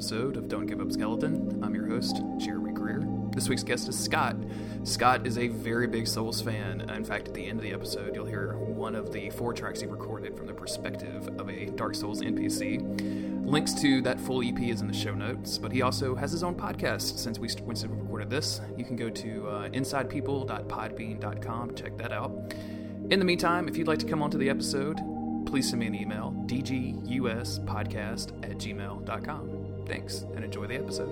episode of Don't Give Up Skeleton. I'm your host, Jeremy Greer. This week's guest is Scott. Scott is a very big Souls fan. In fact, at the end of the episode, you'll hear one of the four tracks he recorded from the perspective of a Dark Souls NPC. Links to that full EP is in the show notes, but he also has his own podcast since we, since we recorded this. You can go to uh, insidepeople.podbean.com check that out. In the meantime, if you'd like to come onto the episode, please send me an email, dguspodcast at gmail.com. Thanks, and enjoy the episode.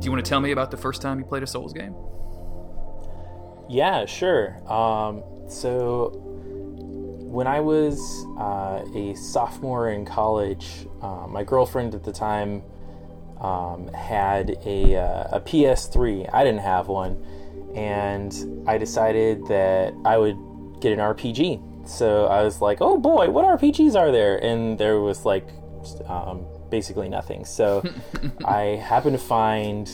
Do you want to tell me about the first time you played a Souls game? Yeah, sure. Um, so, when I was uh, a sophomore in college, uh, my girlfriend at the time um, had a, uh, a PS3. I didn't have one. And I decided that I would get an RPG. So I was like, oh boy, what RPGs are there? And there was like um, basically nothing. So I happened to find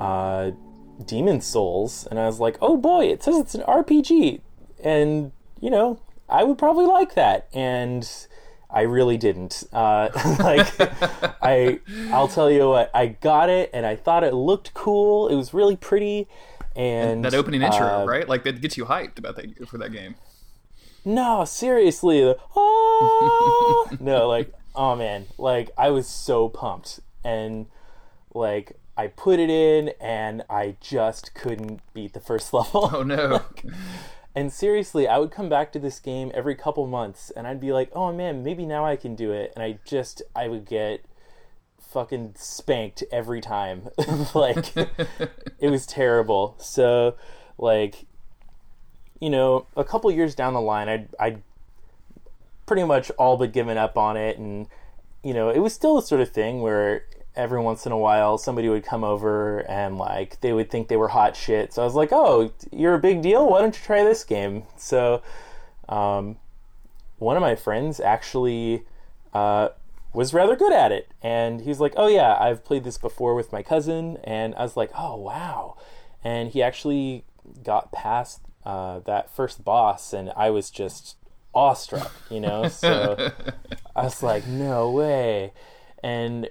uh, Demon Souls, and I was like, oh boy, it says it's an RPG, and you know, I would probably like that, and I really didn't. Uh, like, I, I'll tell you what, I got it, and I thought it looked cool. It was really pretty, and that opening intro, uh, right? Like that gets you hyped about that for that game. No, seriously, the, oh, no, like, oh man, like I was so pumped, and like I put it in and I just couldn't beat the first level. Oh no. And seriously, I would come back to this game every couple months and I'd be like, "Oh man, maybe now I can do it." And I just I would get fucking spanked every time. like it was terrible. So like you know, a couple years down the line, I'd I'd pretty much all but given up on it and you know, it was still the sort of thing where every once in a while somebody would come over and like they would think they were hot shit. So I was like, "Oh, you're a big deal. Why don't you try this game?" So um, one of my friends actually uh, was rather good at it, and he's like, "Oh yeah, I've played this before with my cousin," and I was like, "Oh wow!" And he actually got past uh, that first boss, and I was just awestruck, you know. So I was like, "No way!" And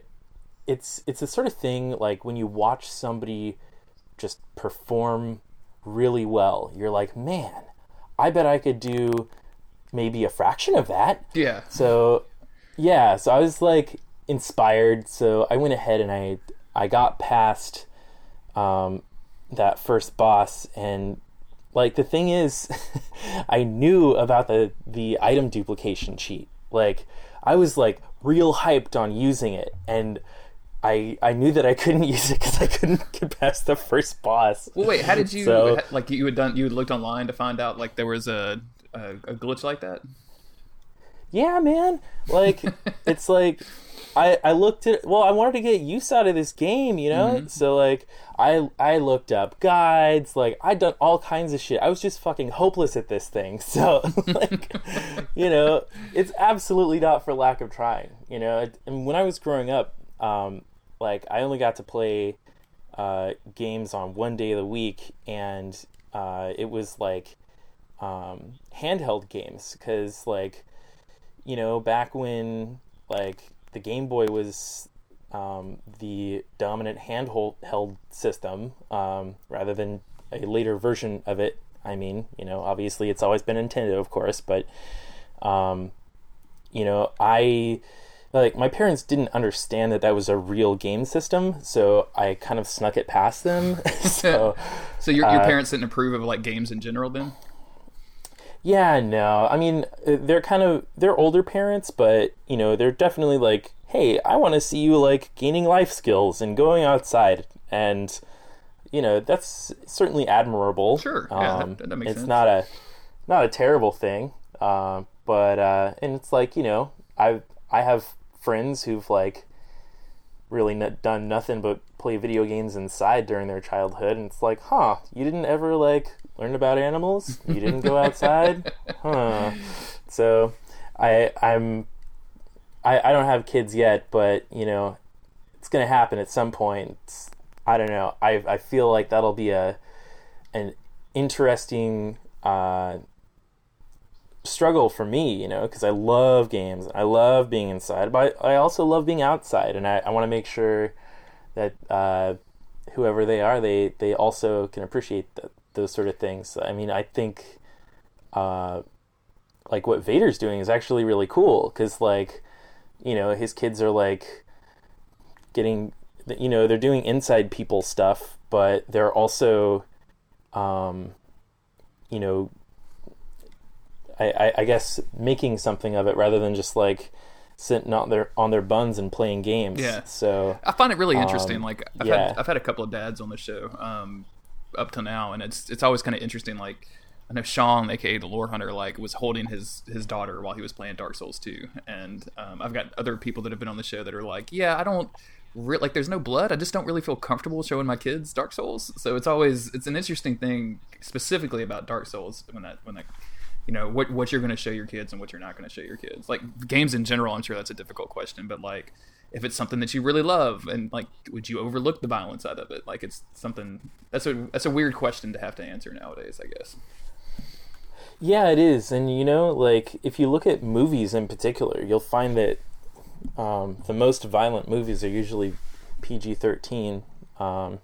it's it's a sort of thing like when you watch somebody just perform really well, you're like, man, I bet I could do maybe a fraction of that. Yeah. So yeah, so I was like inspired. So I went ahead and I I got past um, that first boss and like the thing is I knew about the the item duplication cheat. Like I was like real hyped on using it and I I knew that I couldn't use it because I couldn't get past the first boss. Well, wait, how did you So- like you had done? You had looked online to find out like there was a a, a glitch like that. Yeah, man. Like it's like I I looked at well, I wanted to get use out of this game, you know. So like I I looked up guides, like I'd done all kinds of shit. I was just fucking hopeless at this thing. So like you know, it's absolutely not for lack of trying. You know, and when I was growing up, um, like I only got to play uh, games on one day of the week, and uh, it was like um, handheld games because like you know back when like the Game Boy was um, the dominant handheld system um, rather than a later version of it. I mean, you know, obviously it's always been Nintendo, of course, but um, you know, I like my parents didn't understand that that was a real game system, so I kind of snuck it past them. so So your your Uh, parents didn't approve of like games in general, then? yeah, no, I mean uh, they're kind of they're older parents, but you know they're definitely like, hey, I want to see you like gaining life skills and going outside, and you know that's certainly admirable. Sure, yeah, that- um, that makes it's sense. It's not a not a terrible thing, uh, but uh, and it's like you know I I have friends who've like really n- done nothing but play video games inside during their childhood and it's like huh you didn't ever like learn about animals you didn't go outside huh so I I'm I, I don't have kids yet, but you know, it's gonna happen at some point. It's, I don't know. I I feel like that'll be a an interesting uh, struggle for me, you know, because I love games. I love being inside, but I, I also love being outside, and I, I want to make sure that uh, whoever they are, they they also can appreciate those sort of things. I mean, I think uh, like what Vader's doing is actually really cool because like you know his kids are like getting you know they're doing inside people stuff, but they're also um, you know I, I, I guess making something of it rather than just like sitting on their on their buns and playing games. Yeah. So I find it really interesting. Um, like I've yeah. had I've had a couple of dads on the show um, up till now, and it's it's always kind of interesting. Like I know Sean, aka the Lore Hunter, like was holding his his daughter while he was playing Dark Souls 2, and um, I've got other people that have been on the show that are like, yeah, I don't. Re- like there's no blood i just don't really feel comfortable showing my kids dark souls so it's always it's an interesting thing specifically about dark souls when that when that you know what what you're going to show your kids and what you're not going to show your kids like games in general i'm sure that's a difficult question but like if it's something that you really love and like would you overlook the violence out of it like it's something that's a that's a weird question to have to answer nowadays i guess Yeah, it is. And you know, like if you look at movies in particular, you'll find that um, the most violent movies are usually PG thirteen, um,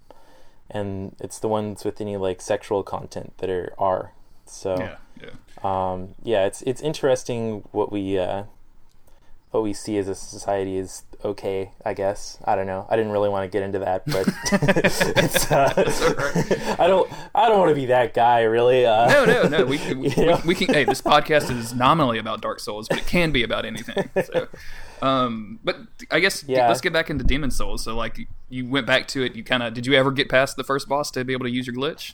and it's the ones with any like sexual content that are R. So yeah yeah um, yeah, it's it's interesting what we uh, what we see as a society is okay. I guess I don't know. I didn't really want to get into that, but it's, uh, I don't I don't want to be that guy really. Uh, no no no we, we, we, we can hey this podcast is nominally about dark souls but it can be about anything so um but i guess Yeah. let's get back into demon souls so like you went back to it you kind of did you ever get past the first boss to be able to use your glitch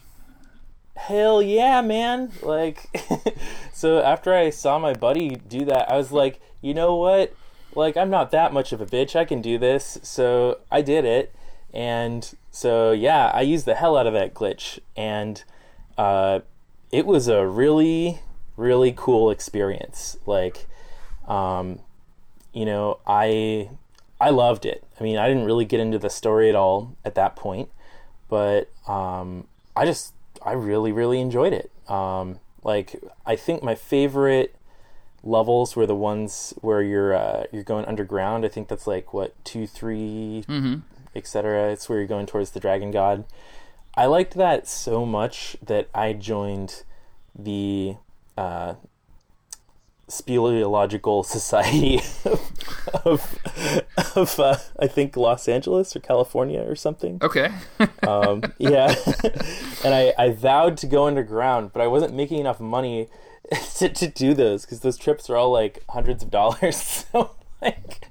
Hell yeah, man! Like, so after I saw my buddy do that, I was like, you know what? Like, I'm not that much of a bitch. I can do this. So I did it, and so yeah, I used the hell out of that glitch, and uh, it was a really, really cool experience. Like, um, you know, I I loved it. I mean, I didn't really get into the story at all at that point, but um, I just I really really enjoyed it. Um, like I think my favorite levels were the ones where you're uh, you're going underground. I think that's like what two, three, mm-hmm etc. It's where you're going towards the dragon god. I liked that so much that I joined the uh, Speleological Society of, of, uh, I think Los Angeles or California or something. okay Um, yeah, and I, I vowed to go underground, but I wasn't making enough money to, to do those because those trips are all like hundreds of dollars. So like,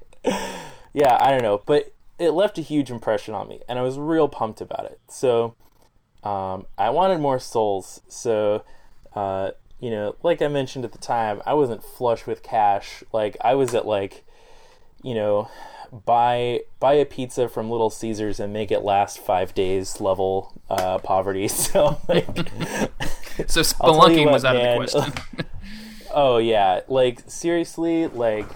yeah, I don't know, but it left a huge impression on me, and I was real pumped about it. So um, I wanted more souls. So uh, you know, like I mentioned at the time, I wasn't flush with cash. Like I was at like, you know, buy buy a pizza from Little Caesars and make it last five days level uh, poverty. So like, so I'll tell you spelunking what, was out man. of the question oh yeah, like seriously, like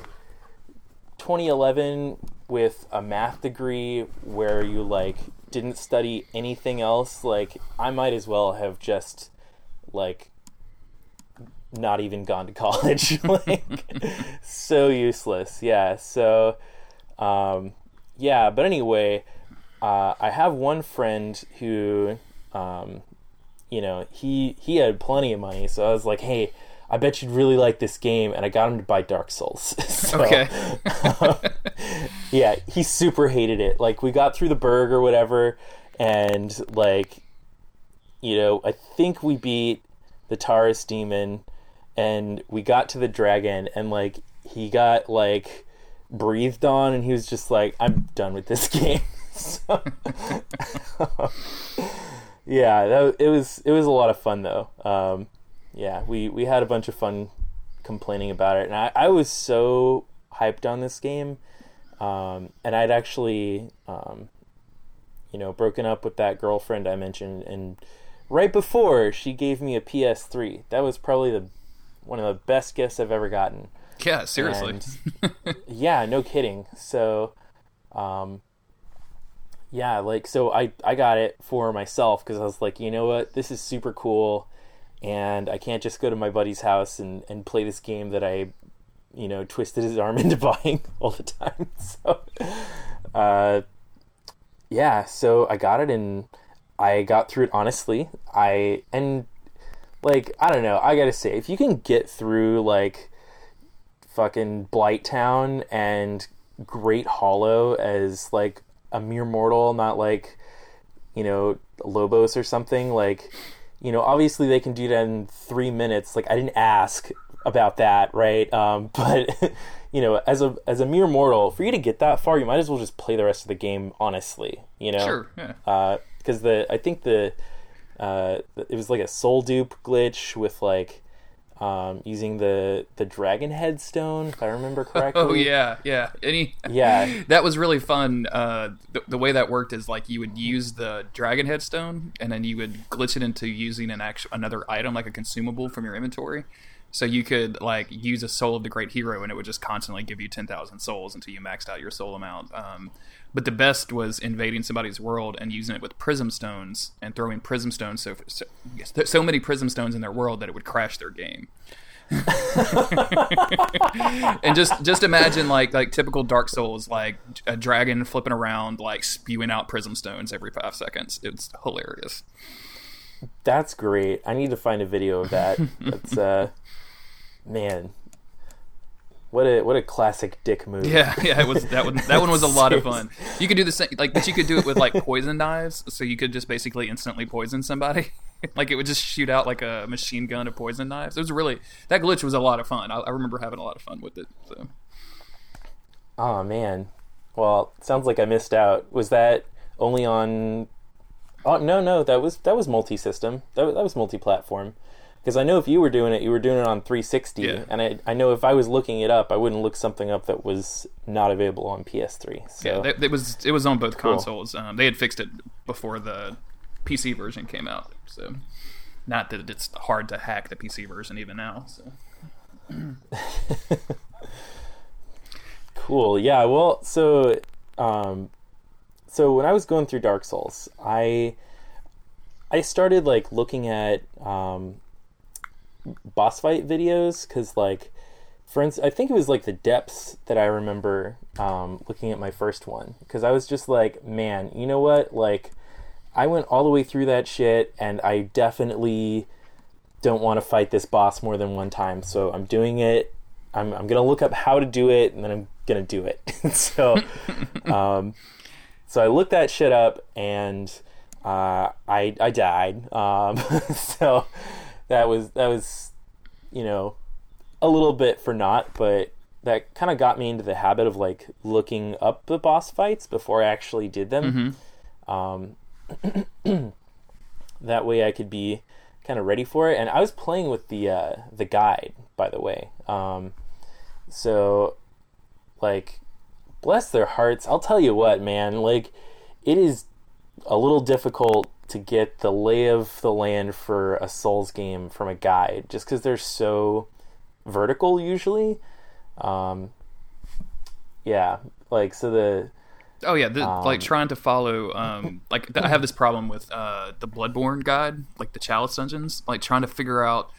2011 with a math degree where you like didn't study anything else. Like I might as well have just like not even gone to college. like so useless. Yeah. So um yeah, but anyway, uh, I have one friend who um you know, he he had plenty of money, so I was like, "Hey, I bet you'd really like this game," and I got him to buy Dark Souls. So, okay yeah, he super hated it. Like we got through the burg or whatever, and like, you know, I think we beat the Taurus demon, and we got to the dragon, and like he got like breathed on, and he was just like, "I'm done with this game." so, yeah, that, it was it was a lot of fun though. Um, yeah, we we had a bunch of fun complaining about it, and I, I was so hyped on this game, um, and I'd actually, um, you know, broken up with that girlfriend I mentioned, and right before she gave me a PS3. That was probably the one of the best gifts I've ever gotten. Yeah, seriously. And, yeah, no kidding. So, um, yeah, like so I I got it for myself because I was like, you know what, this is super cool, and I can't just go to my buddy's house and and play this game that I, you know, twisted his arm into buying all the time. So, uh, yeah, so I got it and I got through it honestly. I and like I don't know, I gotta say, if you can get through like fucking Blighttown and Great Hollow as like a mere mortal, not like you know Lobos or something. Like you know, obviously they can do that in three minutes. Like I didn't ask about that, right? Um, but you know, as a as a mere mortal, for you to get that far, you might as well just play the rest of the game honestly. You know, Sure, yeah. because uh, the I think the uh, it was like a soul dupe glitch with like um, using the the dragon headstone, if I remember correctly. Oh yeah, yeah. Any Yeah. that was really fun. Uh, the, the way that worked is like you would use the dragon headstone, and then you would glitch it into using an actual another item like a consumable from your inventory. So you could like use a soul of the great hero, and it would just constantly give you ten thousand souls until you maxed out your soul amount. Um, but the best was invading somebody's world and using it with prism stones and throwing prism stones so so, so many prism stones in their world that it would crash their game. and just just imagine like like typical Dark Souls, like a dragon flipping around, like spewing out prism stones every five seconds. It's hilarious. That's great. I need to find a video of that. That's uh, man, what a what a classic dick move. Yeah, yeah, it was that one. That one was a lot of fun. You could do the same, like, but you could do it with like poison knives, so you could just basically instantly poison somebody. like it would just shoot out like a machine gun of poison knives. It was really that glitch was a lot of fun. I, I remember having a lot of fun with it. So Oh man. Well, sounds like I missed out. Was that only on? Oh no, no, that was that was multi-system. That was, that was multi-platform. Because I know if you were doing it, you were doing it on 360, Yeah. and I I know if I was looking it up, I wouldn't look something up that was not available on PS3. So yeah, it, it was it was on both consoles. Um, they had fixed it before the PC version came out. So not that it's hard to hack the PC version even now. So Cool. Yeah. Well, so, um, so when I was going through Dark Souls, I, I started like looking at um, boss fight videos because, like, for instance, I think it was like the depths that I remember um, looking at my first one because I was just like, man, you know what? Like, I went all the way through that shit, and I definitely don't want to fight this boss more than one time. So I'm doing it. I'm, I'm gonna look up how to do it, and then I'm gonna do it. so, um, so I looked that shit up, and uh, I I died. Um, so that was that was, you know, a little bit for naught, but that kind of got me into the habit of like looking up the boss fights before I actually did them. Um, that way I could be kind of ready for it. And I was playing with the uh, the guide, by the way. Um, so, like, bless their hearts. I'll tell you what, man. Like, it is a little difficult to get the lay of the land for a Souls game from a guide, just because they're so vertical usually. Um, yeah, like so the Oh yeah, the, like trying to follow. Um, like I have this problem with uh, the Bloodborne guide, like the Chalice dungeons. Like trying to figure out,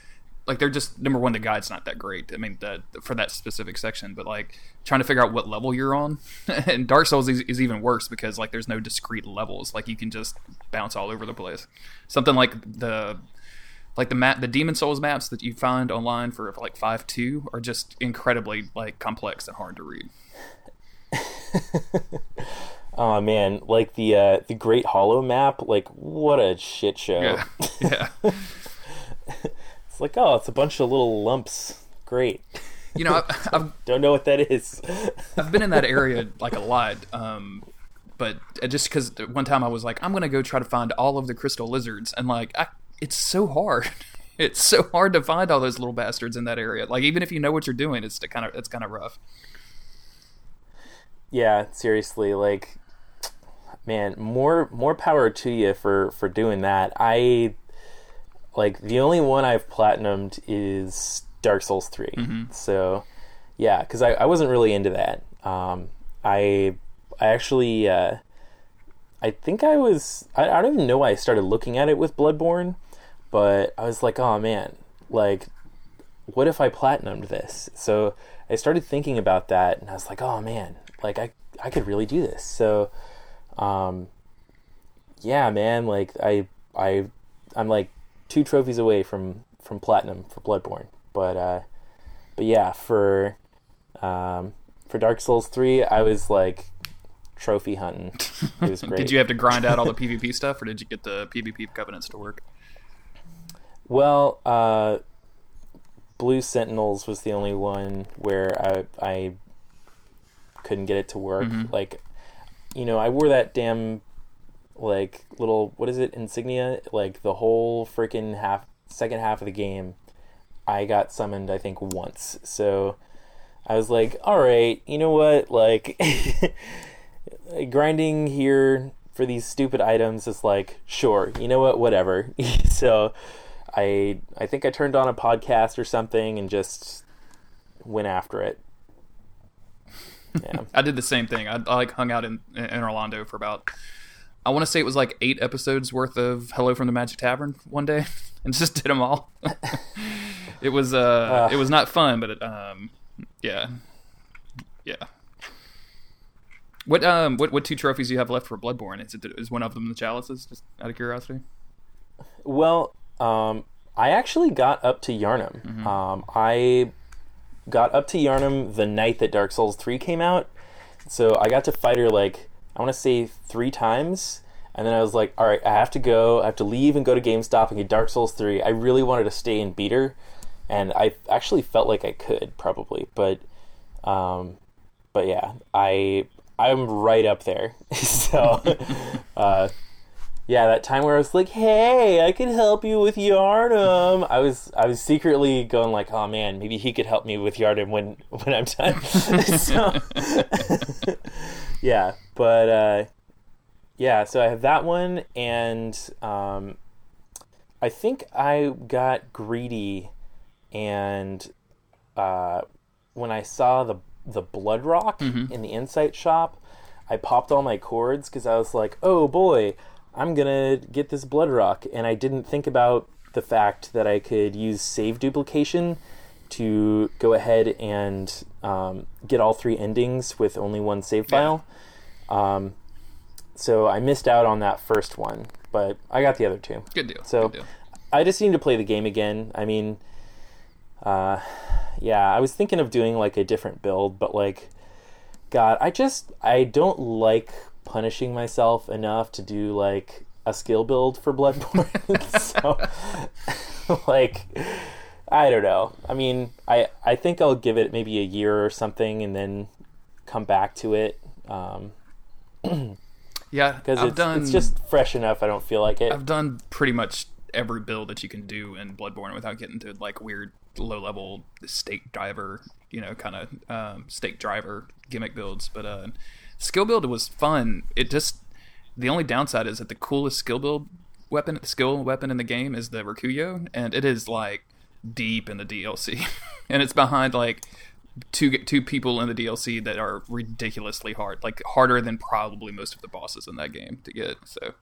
like they're just number one. The guide's not that great. I mean, the, for that specific section, but like trying to figure out what level you're on. and Dark Souls is, is even worse because like there's no discrete levels. Like you can just bounce all over the place. Something like the like the map, the Demon Souls maps that you find online for like five two are just incredibly like complex and hard to read. oh man, like the uh, the Great Hollow map, like what a shit show. Yeah, yeah. It's like oh, it's a bunch of little lumps. Great. You know, I've Don't know what that is. I've been in that area like a lot, um, but just because one time I was like, I'm gonna go try to find all of the crystal lizards, and like, I, it's so hard. It's so hard to find all those little bastards in that area. Like, even if you know what you're doing, it's kind of it's kind of rough. yeah, seriously, like man, more more power to you for for doing that. I like the only one I've platinumed is Dark Souls 3. So, yeah, because I, I wasn't really into that. Um, I I actually uh, I think I was I, I don't even know why I started looking at it with Bloodborne, but I was like, oh man, like what if I platinumed this? So I started thinking about that, and I was like, oh man, like I I could really do this. So, um, yeah, man, like I I I'm like two trophies away from from platinum for Bloodborne, but uh, but yeah, for um, for Dark Souls three, I was like trophy hunting. It was great. did you have to grind out all the PvP stuff, or did you get the PvP covenants to work? Well, uh, Blue Sentinels was the only one where I I couldn't get it to work. Mhm. Like, you know, I wore that damn like little what is it insignia? Like the whole freaking half second half of the game, I got summoned. I think once. So I was like, all right, you know what? Like grinding here for these stupid items is like, sure, you know what? Whatever. so I I think I turned on a podcast or something and just went after it. Yeah. I did the same thing. I, I like hung out in in Anor Londo for about I want to say it was like eight episodes worth of Hello from the Magic Tavern one day, and just did them all. it was uh, it was not fun, but it, um, yeah, yeah. What um what what two trophies do you have left for Bloodborne? Is it is one of them the chalices? Just out of curiosity. Well, um, I actually got up to Yharnam. Um, I got up to Yharnam the night that Dark Souls 3 came out. So I got to fight her like, I want to say three times. And then I was like, all right, I have to go. I have to leave and go to GameStop and get Dark Souls 3. I really wanted to stay and beat her. And I actually felt like I could probably. But, um, but yeah, I, I'm right up there. so, uh, yeah, that time where I was like, "Hey, I could help you with Yharnam." I was I was secretly going like, "Oh man, maybe he could help me with Yharnam when when I'm done." so, yeah, but uh, yeah, so I have that one, and um, I think I got greedy, and uh, when I saw the the blood rock in the insight shop, I popped all my cords because I was like, "Oh boy." I'm gonna get this blood rock, and I didn't think about the fact that I could use save duplication to go ahead and um, get all three endings with only one save file. Um, so I missed out on that first one, but I got the other two. Good deal. So Good deal. I just need to play the game again. I mean, uh, yeah, I was thinking of doing like a different build, but like, God, I just I don't like punishing myself enough to do like a skill build for Bloodborne. so, like, I don't know. I mean, I I think I'll give it maybe a year or something, and then come back to it. Um, Yeah, because it's, done. it's just fresh enough. I don't feel like it. I've done pretty much every build that you can do in Bloodborne without getting to like weird low level stake driver, you know, kind of um, stake driver gimmick builds. But uh, skill build was fun. It just the only downside is that the coolest skill build weapon, skill weapon in the game is the Rakuyo, and it is like deep in the DLC, and it's behind like two two people in the DLC that are ridiculously hard, like harder than probably most of the bosses in that game to get. So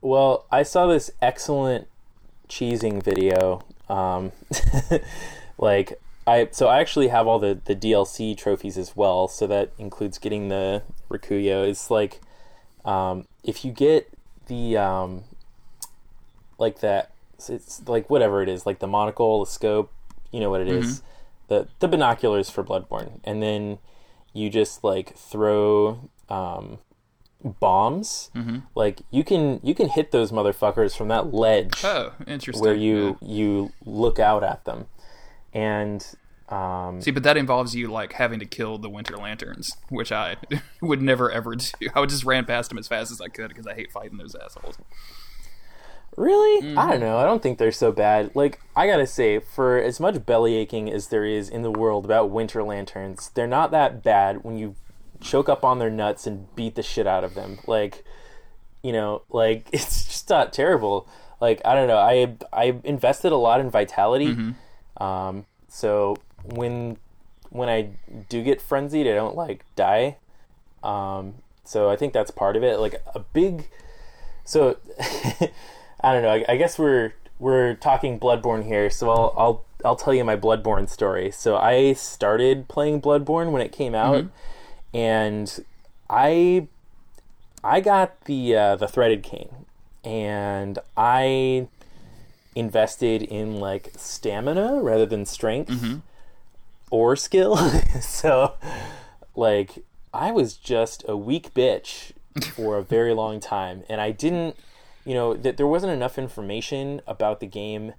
Well, I saw this excellent cheesing video. Um, like I, so I actually have all the the DLC trophies as well. So that includes getting the Rakuyo. It's like um, if you get the um, like that, it's like whatever it is, like the monocle, the scope. You know what it is. The the binoculars for Bloodborne, and then you just like throw um, bombs. Like you can you can hit those motherfuckers from that ledge oh, interesting. where you you look out at them, and um, See, but that involves you like having to kill the Winter Lanterns, which I would never ever do. I would just ran past them as fast as I could because I hate fighting those assholes. Really, I don't know. I don't think they're so bad. Like I gotta say, for as much belly aching as there is in the world about winter lanterns, they're not that bad when you choke up on their nuts and beat the shit out of them. Like, you know, like it's just not terrible. Like I don't know. I I invested a lot in vitality. Um, so when when I do get frenzied, I don't like die. Um, so I think that's part of it. Like a big, so I don't know. I, I guess we're we're talking Bloodborne here, so I'll I'll I'll tell you my Bloodborne story. So I started playing Bloodborne when it came out, and I I got the uh, the threaded cane, and I invested in like stamina rather than strength or skill. so like I was just a weak bitch for a very long time, and I didn't, you know, that there wasn't enough information about the game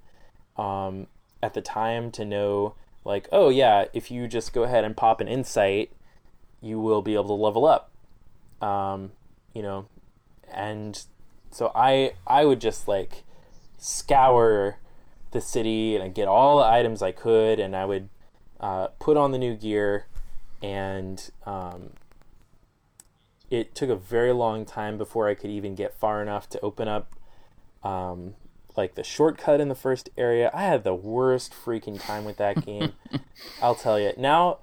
um, at the time to know, like, oh yeah, if you just go ahead and pop an insight, you will be able to level up. Um, you know, and so I I would just like scour the city and I'd get all the items I could, and I would uh, put on the new gear, and um, it took a very long time before I could even get far enough to open up um, like the shortcut in the first area. I had the worst freaking time with that game. I'll tell you. Now,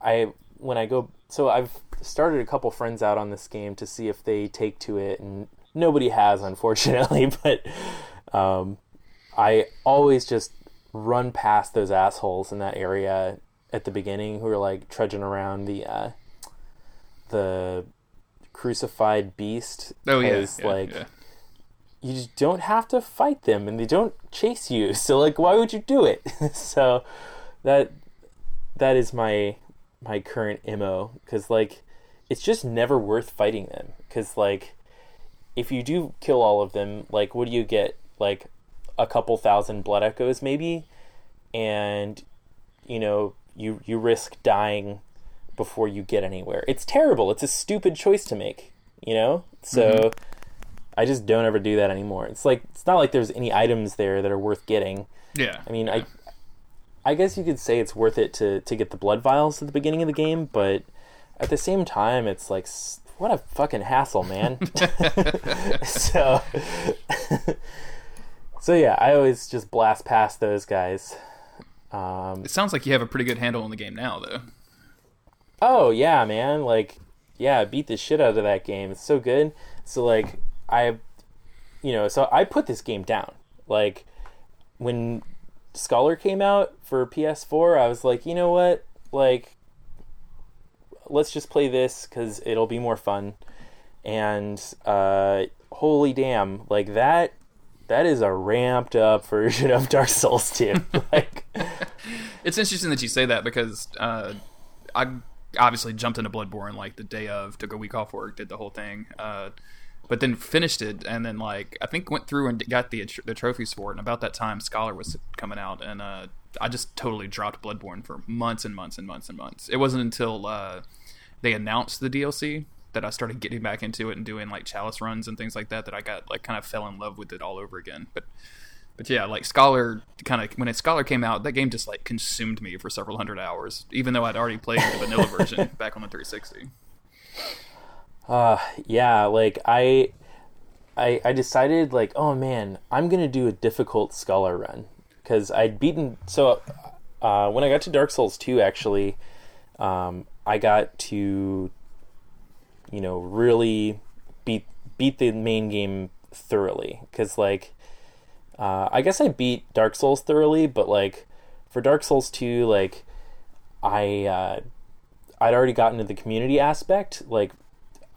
I when I go, so I've started a couple friends out on this game to see if they take to it, and nobody has, unfortunately. But um, I always just run past those assholes in that area at the beginning who are like trudging around the uh, the crucified beast. Oh yeah, yeah, like yeah. you just don't have to fight them and they don't chase you so like why would you do it so that that is my my current mo because like it's just never worth fighting them because like if you do kill all of them like what do you get like a couple thousand blood echoes maybe and you know you you risk dying before you get anywhere it's terrible it's a stupid choice to make you know so I just don't ever do that anymore. It's like it's not like there's any items there that are worth getting. yeah. I mean, I I guess you could say it's worth it to to get the blood vials at the beginning of the game, but at the same time, it's like what a fucking hassle, man. so so yeah, I always just blast past those guys. Um, It sounds like you have a pretty good handle on the game now, though. Oh yeah, man! Like, yeah, beat the shit out of that game. It's so good. So like, I, you know, so I put this game down. Like, when Scholar came out for PS4, I was like, you know what? Like, let's just play this because it'll be more fun. And uh, holy damn, like that. That is a ramped up version of Dark Souls 2. like, It's interesting that you say that because uh, I obviously jumped into Bloodborne like the day of, took a week off work, did the whole thing, uh, but then finished it, and then like I think went through and got the the trophies for it. And about that time, Scholar was coming out, and uh, I just totally dropped Bloodborne for months and months and months and months. It wasn't until uh, they announced the DLC that I started getting back into it and doing like chalice runs and things like that. That I got like kind of fell in love with it all over again. But but yeah, like Scholar kind of when it Scholar came out, that game just like consumed me for several hundred hours, even though I'd already played the vanilla version back on the 360. Uh, yeah, like I, I, I decided like, oh man, I'm gonna do a difficult scholar run because I'd beaten. So, uh, when I got to Dark Souls two, actually, um, I got to, you know, really beat beat the main game thoroughly because like, uh, I guess I beat Dark Souls thoroughly, but like, for Dark Souls two, like, I. Uh, I'd already gotten to the community aspect. Like,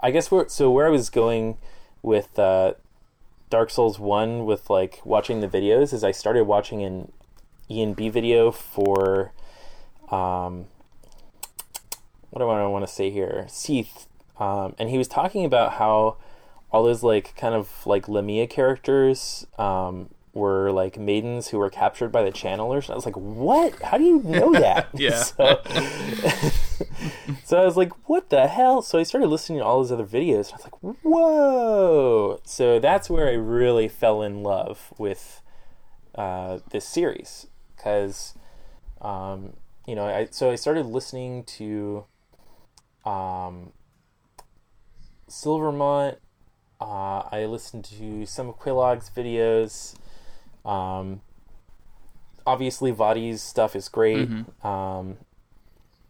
I guess where so where I was going with uh, Dark Souls One with like watching the videos is I started watching an Ian B video for um, what do I want to say here, Seath, um, and he was talking about how all those like kind of like Lamia characters um, were like maidens who were captured by the channelers. And I was like, what? How do you know that? Yeah. so, so I was like, what the hell? So I started listening to all his other videos. And I was like, whoa. So that's where I really fell in love with uh, this series. Because, um, you know, I, so I started listening to um, Silvermont. Uh, I listened to some of Quaylog's videos. Um, obviously, Vaati's stuff is great. Um,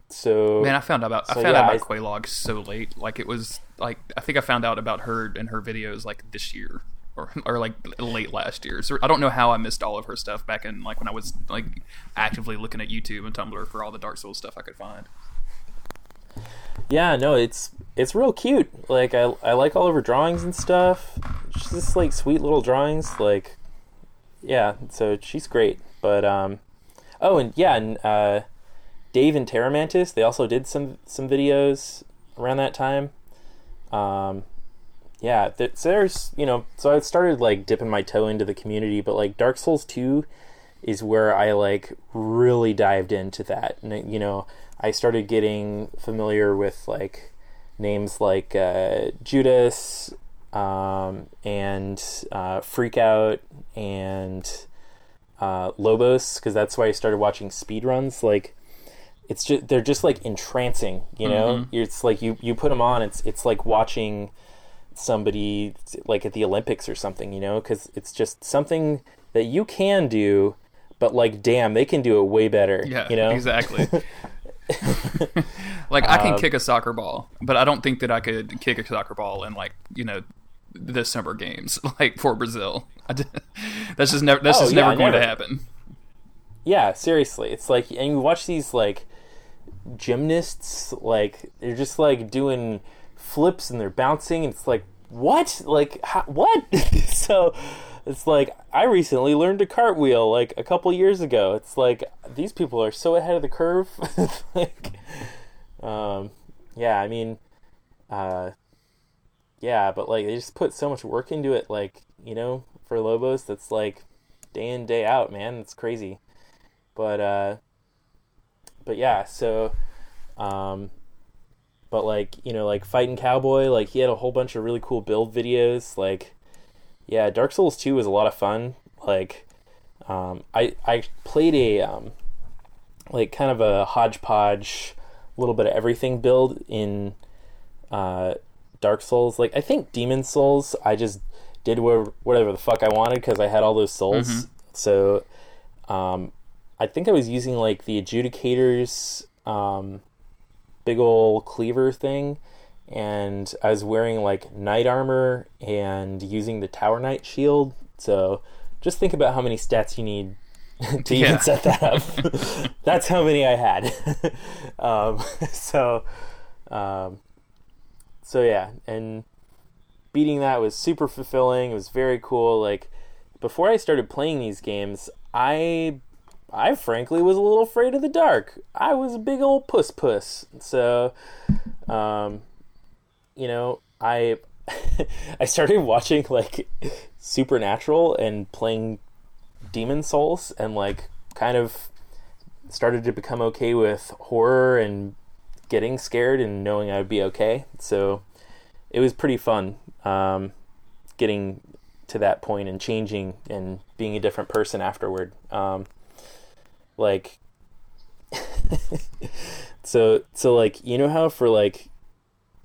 so Man, I found out about I found yeah, out I- about Quaylog so late. Like it was like I think I found out about her and her videos like this year or or like late last year. So I don't know how I missed all of her stuff back in like when I was like actively looking at YouTube and Tumblr for all the Dark Souls stuff I could find. yeah, no, it's it's real cute. Like I I like all of her drawings and stuff. She's just like sweet little drawings. Like yeah, so she's great. But um, oh and yeah, and uh, Dave and Terramantis they also did some some videos around that time. Um, yeah, th- so there's you know so I started like dipping my toe into the community, but like Dark Souls two is where I like really dived into that. And you know, I started getting familiar with like names like uh, Judas um, and uh, Freakout and uh, Lobos because that's why I started watching speedruns. Like, it's just they're just like entrancing. You know, it's like you you put them on. It's it's like watching somebody like at the Olympics or something. You know, because it's just something that you can do. But like, damn, they can do it way better. Yeah, you know, exactly. like I can Um, kick a soccer ball, but I don't think that I could kick a soccer ball in like you know the summer games like for Brazil. That's just never that's Oh, just yeah, never going to happen. Yeah, seriously. It's like and you watch these like gymnasts like they're just like doing flips and they're bouncing and it's like what? Like how, what? so it's like I recently learned to cartwheel like a couple years ago. It's like these people are so ahead of the curve. like um yeah, I mean uh yeah, but like they just put so much work into it like, you know, for Lobos that's like day in day out, man. It's crazy. But uh but yeah so um but like you know like fighting cowboy like he had a whole bunch of really cool build videos. Like yeah dark souls 2 was a lot of fun. Like um i i played a um like kind of a hodgepodge little bit of everything build in uh dark souls like i think demon souls i just did whatever the fuck i wanted because i had all those souls so um I think I was using like the adjudicators um, big ol' cleaver thing, and I was wearing like knight armor and using the tower knight shield. So just think about how many stats you need to Yeah. even set that up. That's how many I had. um, so, um, so yeah, and beating that was super fulfilling. It was very cool. Like before I started playing these games, I I frankly was a little afraid of the dark. I was a big old puss puss. So, um, you know, I I started watching like Supernatural and playing Demon Souls and like kind of started to become okay with horror and getting scared and knowing I'd be okay. So it was pretty fun um, getting to that point and changing and being a different person afterward. Um, like so so like you know how for like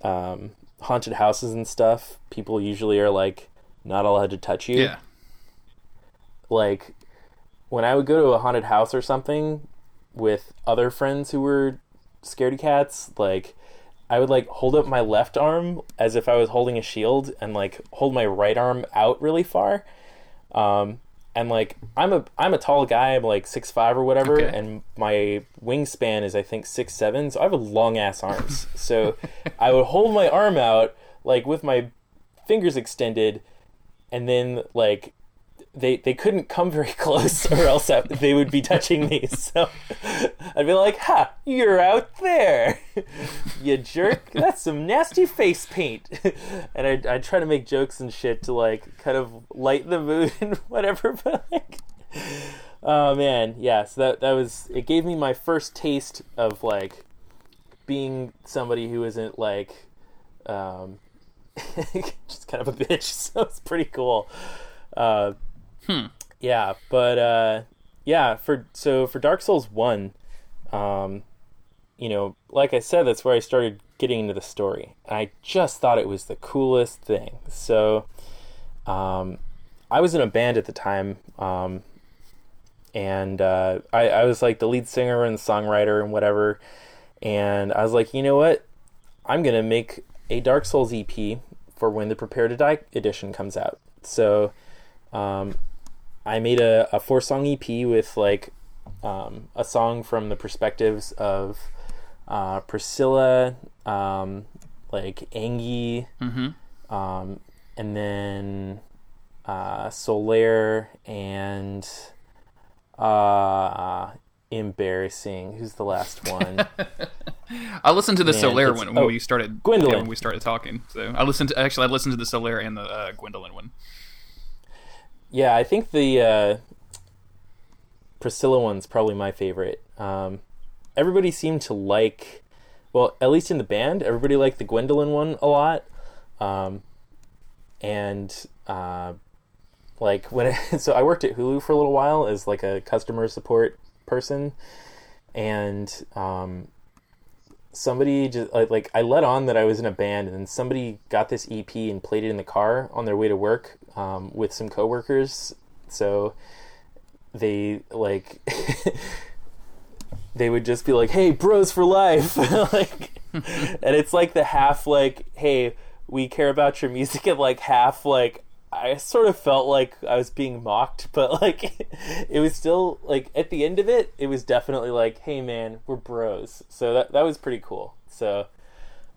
um haunted houses and stuff people usually are like not allowed to touch you Yeah. like when i would go to a haunted house or something with other friends who were scaredy cats like i would like hold up my left arm as if i was holding a shield and like hold my right arm out really far. Um and like i'm a i'm a tall guy. I'm like six five or whatever Okay. and my wingspan is i think six seven. So i have a long ass arms. So i would hold my arm out like with my fingers extended and then like they they couldn't come very close or else they would be touching me. So i'd be like ha you're out there. You jerk. That's some nasty face paint. And I'd, I'd try to make jokes and shit to like kind of light the mood and whatever but like oh man. Yeah so that that was it gave me my first taste of like being somebody who isn't like um just kind of a bitch. So it's pretty cool. Uh yeah but uh yeah for so for dark souls 1 um you know like i said that's where i started getting into the story and i just thought it was the coolest thing so um i was in a band at the time um and uh, I, I was like the lead singer and songwriter and whatever and I was like, you know what? I'm gonna make a Dark Souls EP for when the Prepare to Die edition comes out. So, um, I made a, a four song EP with like um, a song from the perspectives of uh, Priscilla, um, like Angie, Mm-hmm. um, and then uh, Solaire and uh, embarrassing. Who's the last one? I listened to the Man, Solaire one when oh, we started. Gwyndolin. yeah, when we started talking. So I listened to actually I listened to the Solaire and the uh, Gwyndolin one. Yeah, I think the uh, Priscilla one's probably my favorite. Um, everybody seemed to like, well, at least in the band, everybody liked the Gwyndolin one a lot. Um, and uh, like when it, so I worked at Hulu for a little while as like a customer support person, and um, somebody just like, like I let on that I was in a band, and somebody got this EP and played it in the car on their way to work um, with some coworkers. So they like they would just be like, "Hey, bros for life," like, and it's like the half like, "Hey, we care about your music," and like half like. I sort of felt like I was being mocked, but like it was still like at the end of it, it was definitely like, "Hey, man, we're bros." So that that was pretty cool. So,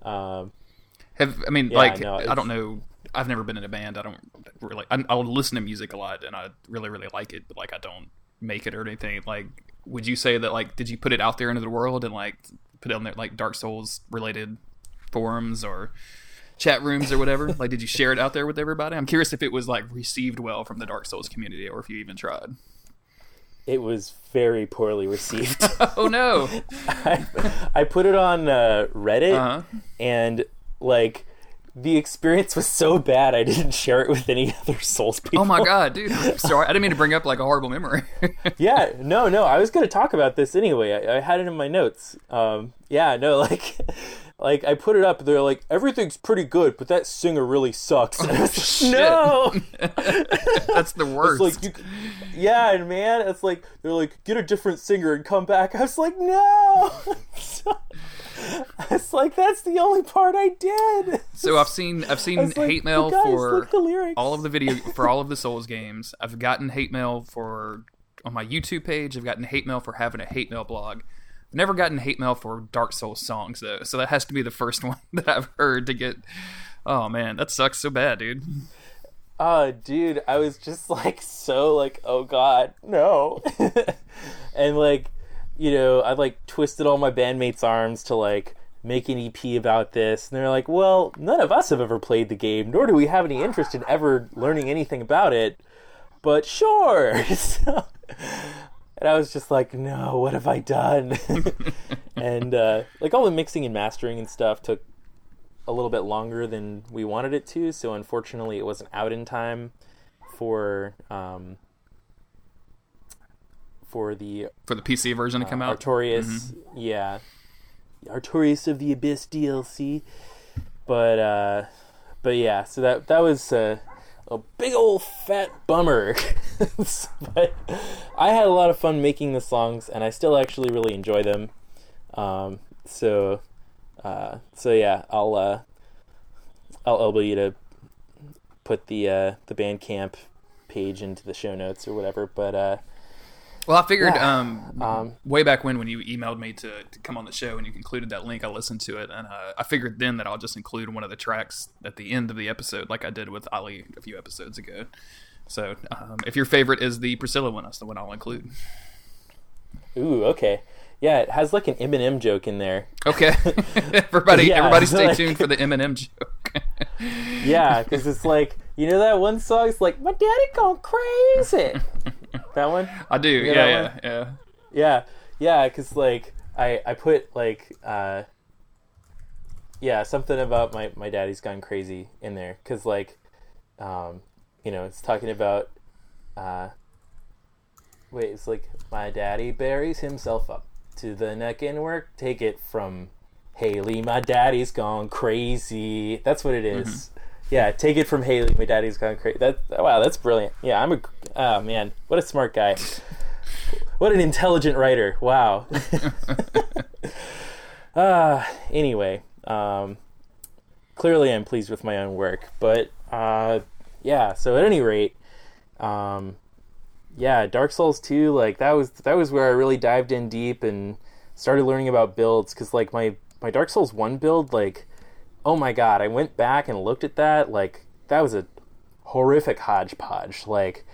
um, Have I mean Yeah, like no, I don't know. I've never been in a band. I don't really. I, I'll listen to music a lot, and I really really like it. But like I don't make it or anything. Like, would you say that like did you put it out there into the world and like put it on there like Dark Souls related forums or chat rooms or whatever? like, did you share it out there with everybody? I'm curious if it was like received well from the Dark Souls community or if you even tried. it was very poorly received. Oh no! I, I put it on uh, Reddit, Uh-huh. and like the experience was so bad, I didn't share it with any other Souls people. Oh my god, dude! I'm sorry, I didn't mean to bring up like a horrible memory. yeah, no, no. I was going to talk about this anyway. I, I had it in my notes. Um, yeah, no, like, like I put it up. They're like, everything's pretty good, but that singer really sucks. Oh, and I was like, shit. no, That's the worst. it's like you. Yeah, and man, it's like they're like, get a different singer and come back. I was like, no. It's like that's the only part I did. So I've seen I've seen like, hate mail guys, for the lyrics." all of the video for all of the Souls games. I've gotten hate mail for on my YouTube page. I've gotten hate mail for having a hate mail blog. I've never gotten hate mail for Dark Souls songs though. So that has to be the first one that I've heard to get. Oh man, that sucks so bad, dude. Oh, dude, I was just like so like, oh god, no. and like, you know, I like twisted all my bandmates' arms to like make an EP about this, and they're like, well, none of us have ever played the game, nor do we have any interest in ever learning anything about it. But sure. So- and I was just like, no, what have I done? and uh, like all the mixing and mastering and stuff took a little bit longer than we wanted it to, so unfortunately it wasn't out in time for um, for the For the PC version to come out. Artorias, yeah, Artorias of the Abyss DLC. But uh, but yeah, so that that was uh, a big old fat bummer. but I had a lot of fun making the songs, and I still actually really enjoy them. Um, so uh, so yeah, I'll uh, I'll elbow you to put the uh, the Bandcamp page into the show notes or whatever. But uh, Well, I figured Yeah. um, Um, way back when when you emailed me to, to come on the show and you included that link, I listened to it and uh, I figured then that I'll just include one of the tracks at the end of the episode, like I did with Ali a few episodes ago. So um, if your favorite is the Priscilla one, that's the one I'll include. ooh, okay, yeah, it has like an Eminem joke in there. Okay, everybody, Yeah, everybody, stay like- tuned for the Eminem joke. Yeah, because it's like you know that one song. It's like my daddy gone crazy. that one. I do, You yeah, know yeah, yeah. Yeah, yeah, because like I I put like uh yeah something about my my daddy's gone crazy in there. Because like um you know it's talking about uh wait it's like my daddy buries himself up to the neck in work. Take it from Haley. My daddy's gone crazy. That's what it is. Yeah, take it from Haley. My daddy's gone crazy. That wow, that's brilliant. Yeah, I'm a oh man, what a smart guy. What an intelligent writer. Wow. Uh, anyway, um, clearly I'm pleased with my own work, but uh, yeah. So at any rate, um, yeah, Dark Souls 2, like that was that was where I really dived in deep and started learning about builds because like my my Dark Souls 1 build, like oh my god, I went back and looked at that, like that was a horrific hodgepodge. Like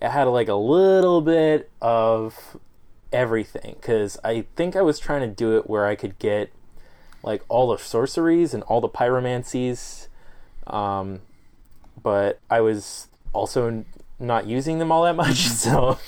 it had like a little bit of everything because I think I was trying to do it where I could get like all the sorceries and all the pyromancies, um, but I was also not using them all that much. So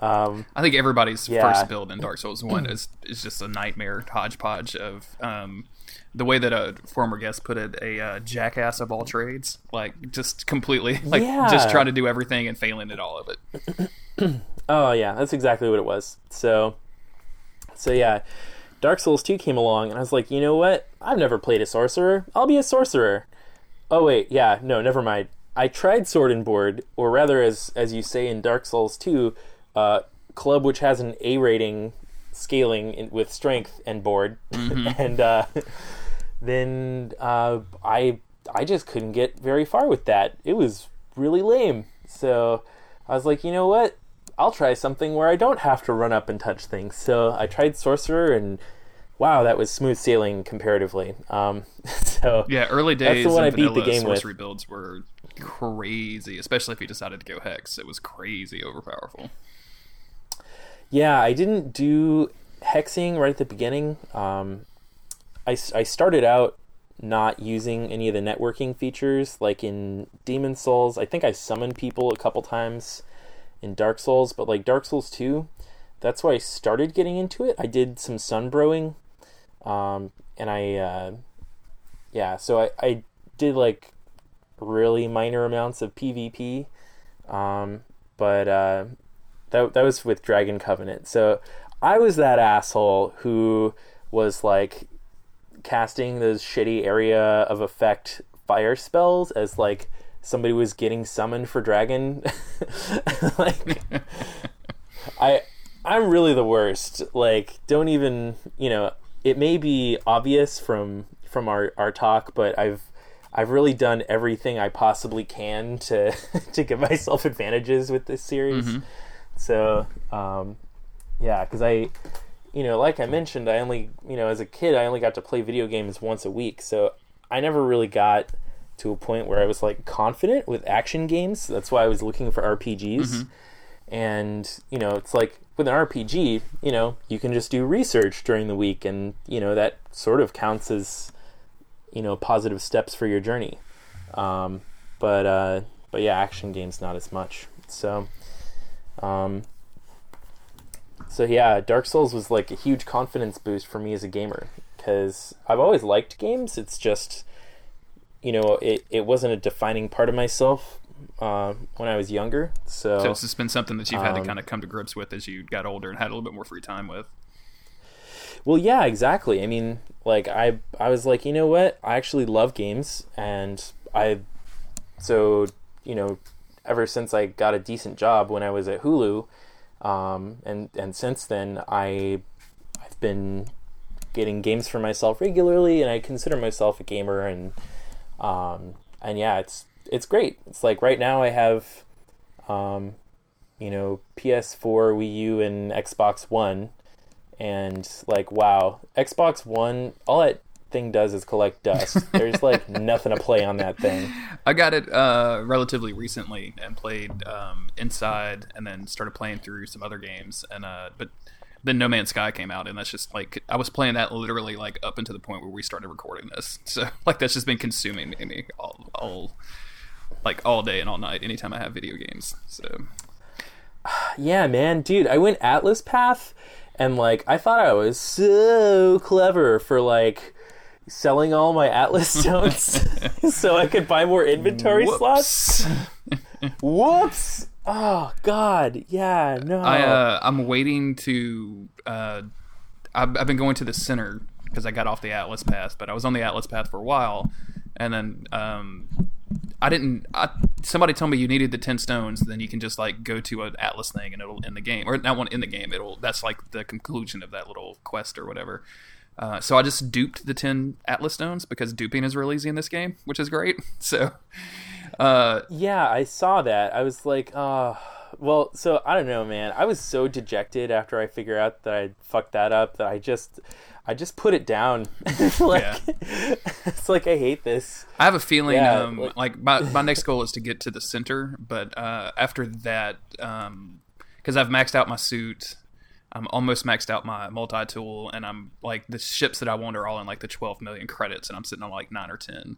um, I think everybody's Yeah. first build in Dark Souls One is is just a nightmare hodgepodge of um, the way that a former guest put it, a uh, jackass of all trades, like just completely like Yeah. just trying to do everything and failing at all of it. Oh yeah, that's exactly what it was. So, so yeah, Dark Souls two came along, and I was like, you know what? I've never played a sorcerer. I'll be a sorcerer. Oh wait, yeah, no, never mind. I tried Sword and Board, or rather, as as you say in Dark Souls two, uh, club which has an A rating scaling in, with strength and board, and uh, then uh, I I just couldn't get very far with that. It was really lame. So I was like, you know what? I'll try something where I don't have to run up and touch things. So I tried Sorcerer, and wow, that was smooth sailing comparatively. Um, so Yeah, early days That's the one I beat the game with. sorcery builds were crazy, especially if you decided to go hex. It was crazy overpowerful. Yeah, I didn't do hexing right at the beginning. Um, I, I started out not using any of the networking features, like in Demon Souls. I think I summoned people a couple times in Dark Souls, but like Dark Souls 2, that's why I started getting into it. I did some sunbrowing, um, and I, uh, yeah, so I, I did like really minor amounts of PvP, um, but uh, that that was with Dragon Covenant. So I was that asshole who was like casting those shitty area of effect fire spells as like somebody was getting summoned for dragon. like I I'm really the worst. Like don't even, you know, it may be obvious from from our our talk, but I've I've really done everything I possibly can to to give myself advantages with this series. So, um, yeah, because I, you know, like I mentioned, I only, you know, as a kid, I only got to play video games once a week. So I never really got to a point where I was like confident with action games. That's why I was looking for RPGs. And, you know, it's like with an RPG, you know, you can just do research during the week and, you know, that sort of counts as, you know, positive steps for your journey. Um, but, uh, but yeah, action games, not as much. So, um, so yeah, Dark Souls was like a huge confidence boost for me as a gamer because I've always liked games. It's just, you know, it, it wasn't a defining part of myself uh, when I was younger. So, So it's just been something that you've had to Um, kind of come to grips with as you got older and had a little bit more free time with. well, yeah, exactly. I mean, like I I was like, you know what? I actually love games, and I so you know, ever since I got a decent job when I was at Hulu, um, and and since then I I've been getting games for myself regularly, and I consider myself a gamer, and um, and yeah, it's it's great. It's like right now I have, um, you know, PS4, Wii U, and Xbox One, and like wow, Xbox One, all that thing does is collect dust. There's like nothing to play on that thing. I got it uh, relatively recently and played um, Inside, and then started playing through some other games. And uh, but then No Man's Sky came out, and that's just like I was playing that literally like up until the point where we started recording this. So like that's just been consuming me all, all like all day and all night. Anytime I have video games, so Yeah, man, dude, I went Atlas Path and like I thought I was so clever for like selling all my Atlas stones so I could buy more inventory slots. Whoops. Whoops. Oh god. Yeah, no. I uh, I'm waiting to. Uh, I've, I've been going to the center because I got off the Atlas Path, but I was on the Atlas Path for a while, and then um, I didn't. I, somebody told me you needed the ten stones, then you can just like go to an Atlas thing and it'll end the game, or not one in the game. It'll that's like the conclusion of that little quest or whatever. Uh, so I just duped the 10 Atlas stones because duping is real easy in this game, which is great. So, uh, Yeah, I saw that. I was like, uh well, so I don't know, man. I was so dejected after I figure out that I fucked that up that I just I just put it down. like Yeah. it's like I hate this. I have a feeling Yeah, um, like- like, my, my next goal is to get to the center, but uh, after that, because I've maxed out my suit, I'm almost maxed out my multi tool, and I'm like the ships that I want are all in like the 12 million credits, and I'm sitting on like nine or 10.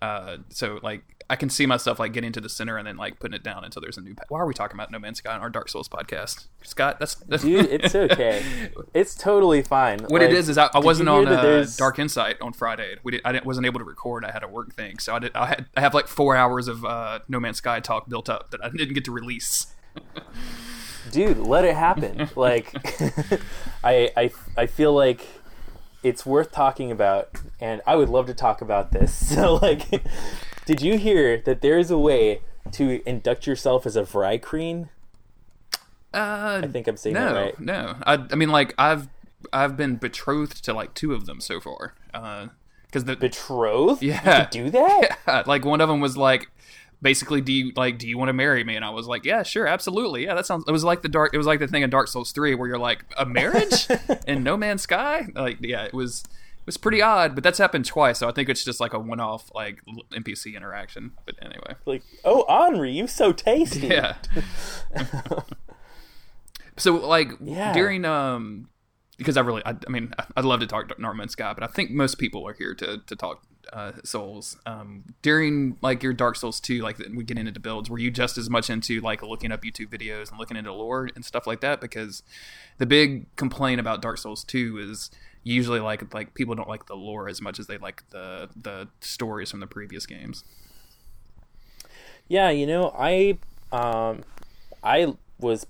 Uh, so like I can see myself like getting to the center and then like putting it down until there's a new. Pa- Why are we talking about No Man's Sky on our Dark Souls podcast, Scott? That's, that's Dude, it's okay. It's totally fine. What it is is I, I wasn't on uh, Dark Insight on Friday. We did, I didn't, wasn't able to record. I had a work thing, so I did. I had I have like four hours of uh, No Man's Sky talk built up that I didn't get to release. dude let it happen like I, I i feel like it's worth talking about and i would love to talk about this so like did you hear that there is a way to induct yourself as a Vy'keen? Uh, i think i'm saying no, that right no. I, I mean, like I've I've been betrothed to like two of them so far. Uh, Because the betrothed you Yeah. do that yeah, like one of them was like basically do you like do you want to marry me? And i was like yeah sure absolutely. Yeah that sounds it was like the dark it was like the thing in dark souls 3 where you're like a marriage? In no man's sky? Like yeah it was it was pretty odd but that's happened twice so i think it's just like a one-off like npc interaction but anyway. Like oh henri you're so tasty. Yeah. So like Yeah. during um because I really I, I mean I'd love to talk No Man's Sky but I think most people are here to to talk uh, Souls um during like your Dark Souls 2 like we get into builds were you just as much into like looking up YouTube videos and looking into lore and stuff like that because the big complaint about Dark Souls 2 is usually like like people don't like the lore as much as they like the the stories from the previous games Yeah, you know, I um I was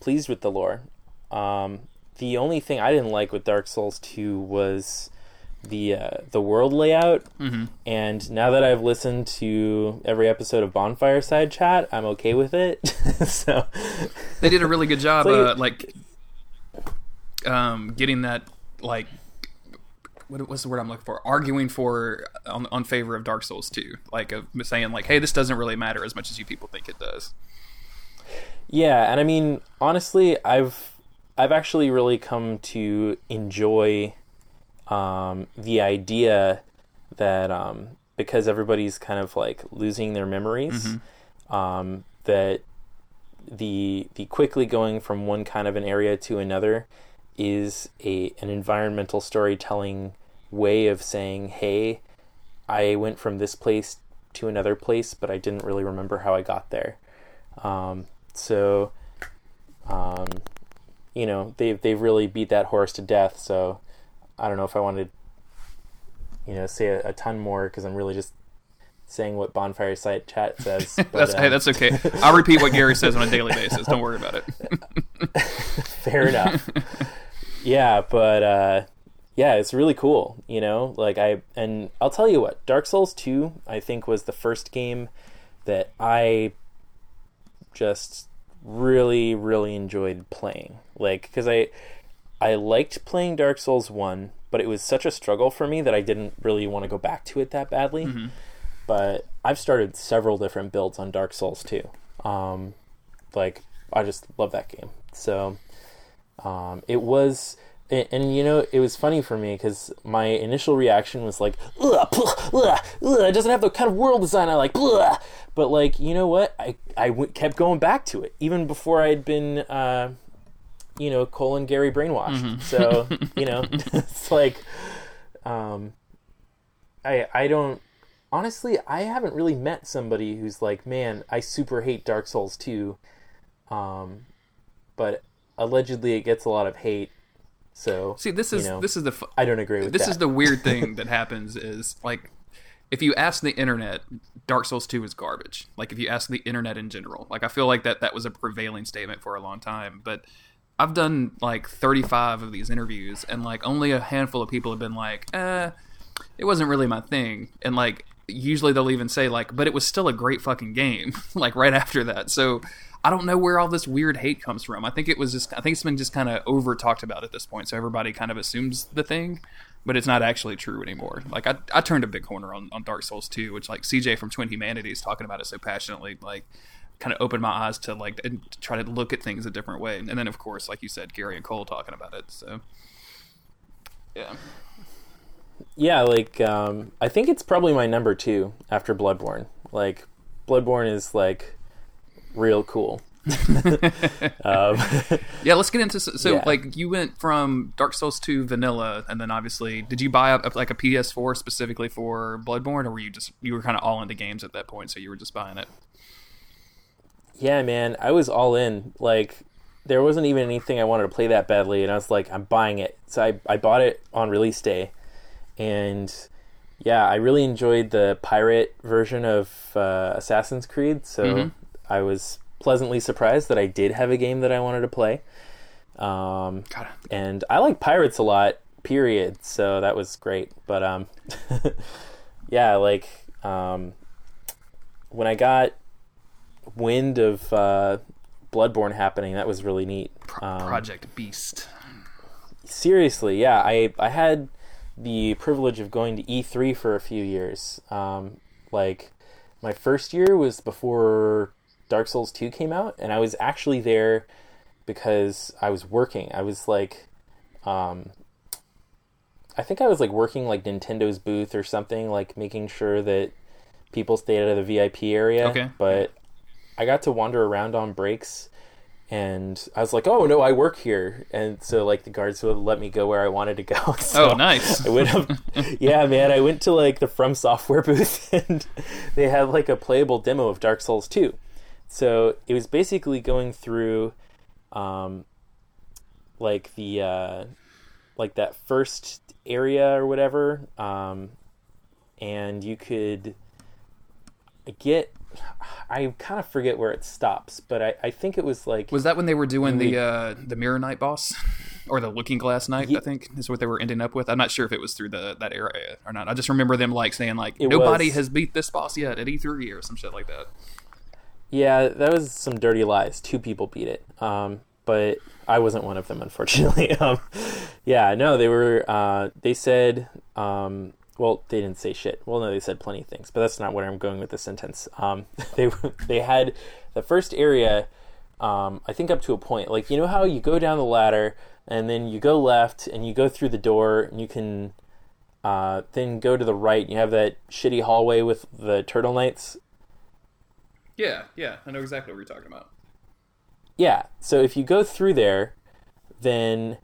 pleased with the lore. Um the only thing I didn't like with Dark Souls 2 was the uh, the world layout. Mm-hmm. And now that I've listened to every episode of Bonfireside Chat, I'm okay with it. so they did a really good job So uh, like um getting that like what, what's the word I'm looking for? Arguing for on, on favor of Dark Souls 2, like of saying like, hey, this doesn't really matter as much as you people think it does. Yeah, and I mean, honestly, I've I've actually really come to enjoy um, the idea that um, because everybody's kind of like losing their memories, um, that the the quickly going from one kind of an area to another is a an environmental storytelling way of saying, "Hey, I went from this place to another place, but I didn't really remember how I got there." Um, so, um, you know, they've they've really beat that horse to death. So, I don't know if I wanted, you know, say a, a ton more because I'm really just saying what Bonfireside Chat says. But, That's uh, hey, that's okay. I'll repeat what Gary says on a daily basis. Don't worry about it. fair enough. yeah, but uh, yeah, it's really cool. You know, like I and I'll tell you what, Dark Souls Two, I think was the first game that I just really, really enjoyed playing. Like, because I I liked playing Dark Souls One, but it was such a struggle for me that I didn't really want to go back to it that badly. But I've started several different builds on Dark Souls Two. Um, like, I just love that game. So, um, it was. And, and, you know, it was funny for me because my initial reaction was like, ugh, ugh, ugh, it doesn't have the kind of world design I like. But like, you know what? I I w- kept going back to it even before I'd been, uh, you know, colon Gary brainwashed. So you know, it's like, um, I I don't honestly I haven't really met somebody who's like, man, I super hate Dark Souls two, um, but allegedly it gets a lot of hate. So See, this is you know, this is the fu- I don't agree with this that. is the weird thing that happens is like if you ask the internet dark souls 2 is garbage like if you ask the internet in general like i feel like that that was a prevailing statement for a long time but i've done like 35 of these interviews and like only a handful of people have been like uh it wasn't really my thing and like usually they'll even say like but it was still a great fucking game like right after that so I don't know where all this weird hate comes from. I think it was just I think it's been just kind of over talked about at this point, so everybody kind of assumes the thing, but it's not actually true anymore. Like I, I turned a big corner on, on Dark Souls 2, which like CJ from Twin Humanities talking about it so passionately, like kind of opened my eyes to like and try to look at things a different way. And then of course, like you said, Gary and Cole talking about it. So yeah. Yeah, like um, I think it's probably my number two after Bloodborne. Like Bloodborne is like real cool. um, yeah, let's get into so, so Yeah. like you went from Dark Souls 2 vanilla and then obviously did you buy a, like a PS4 specifically for Bloodborne or were you just you were kind of all into games at that point so you were just buying it? Yeah, man, I was all in. Like there wasn't even anything I wanted to play that badly, and I was like, I'm buying it. So I I bought it on release day, and yeah, I really enjoyed the pirate version of uh, Assassin's Creed. So Mhm. I was pleasantly surprised that I did have a game that I wanted to play. Um, and I like pirates a lot. Period. So that was great. But um, yeah, like um, when I got wind of uh, Bloodborne happening, that was really neat. Um, Project Beast. seriously, yeah, I I had the privilege of going to E3 for a few years. Um, like my first year was before Dark Souls 2 came out, and I was actually there because I was working. I was like, um, I think I was like working like Nintendo's booth or something, like making sure that people stayed out of the VIP area. Okay. But I got to wander around on breaks and I was like, "Oh no, I work here," and so like the guards would let me go where I wanted to go. So oh, nice. I went up, yeah, man. I went to like the From Software booth, and they had like a playable demo of Dark Souls 2. So it was basically going through, um, like the uh, like that first area or whatever, um, and you could get. I kind of forget where it stops, but I, I think it was like Was that when they were doing the uh, the Mirror Knight boss, or the Looking Glass Knight? Ye- I think is what they were ending up with. I'm not sure if it was through the that area or not. I just remember them like saying like It nobody was- has beat this boss yet at E3 or some shit like that. Yeah, that was some dirty lies. Two people beat it, um, but I wasn't one of them, unfortunately. um, yeah, no, they were. Uh, they said, um, well, they didn't say shit. Well, no, they said plenty of things, but that's not where I'm going with the sentence. Um, they they had the first area, um, I think, up to a point. Like you know how you go down the ladder and then you go left and you go through the door and you can. Uh, then go to the right. And you have that shitty hallway with the turtle knights. Yeah, yeah, I know exactly what you're talking about. Yeah. So if you go through there, then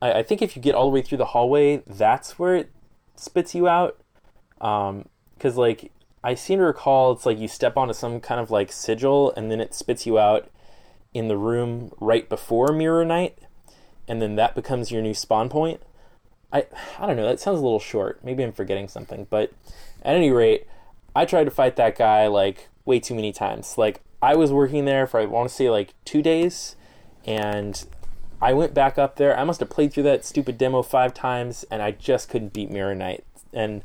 I, I think if you get all the way through the hallway, that's where it spits you out. Um, because like I seem to recall, it's like you step onto some kind of like sigil, and then it spits you out in the room right before Mirror Knight, and then that becomes your new spawn point. I I don't know. That sounds a little short. Maybe I'm forgetting something, but at any rate, I tried to fight that guy like way too many times. Like I was working there for I want to say like two days, and I went back up there. I must have played through that stupid demo five times, and I just couldn't beat Mirror Knight. And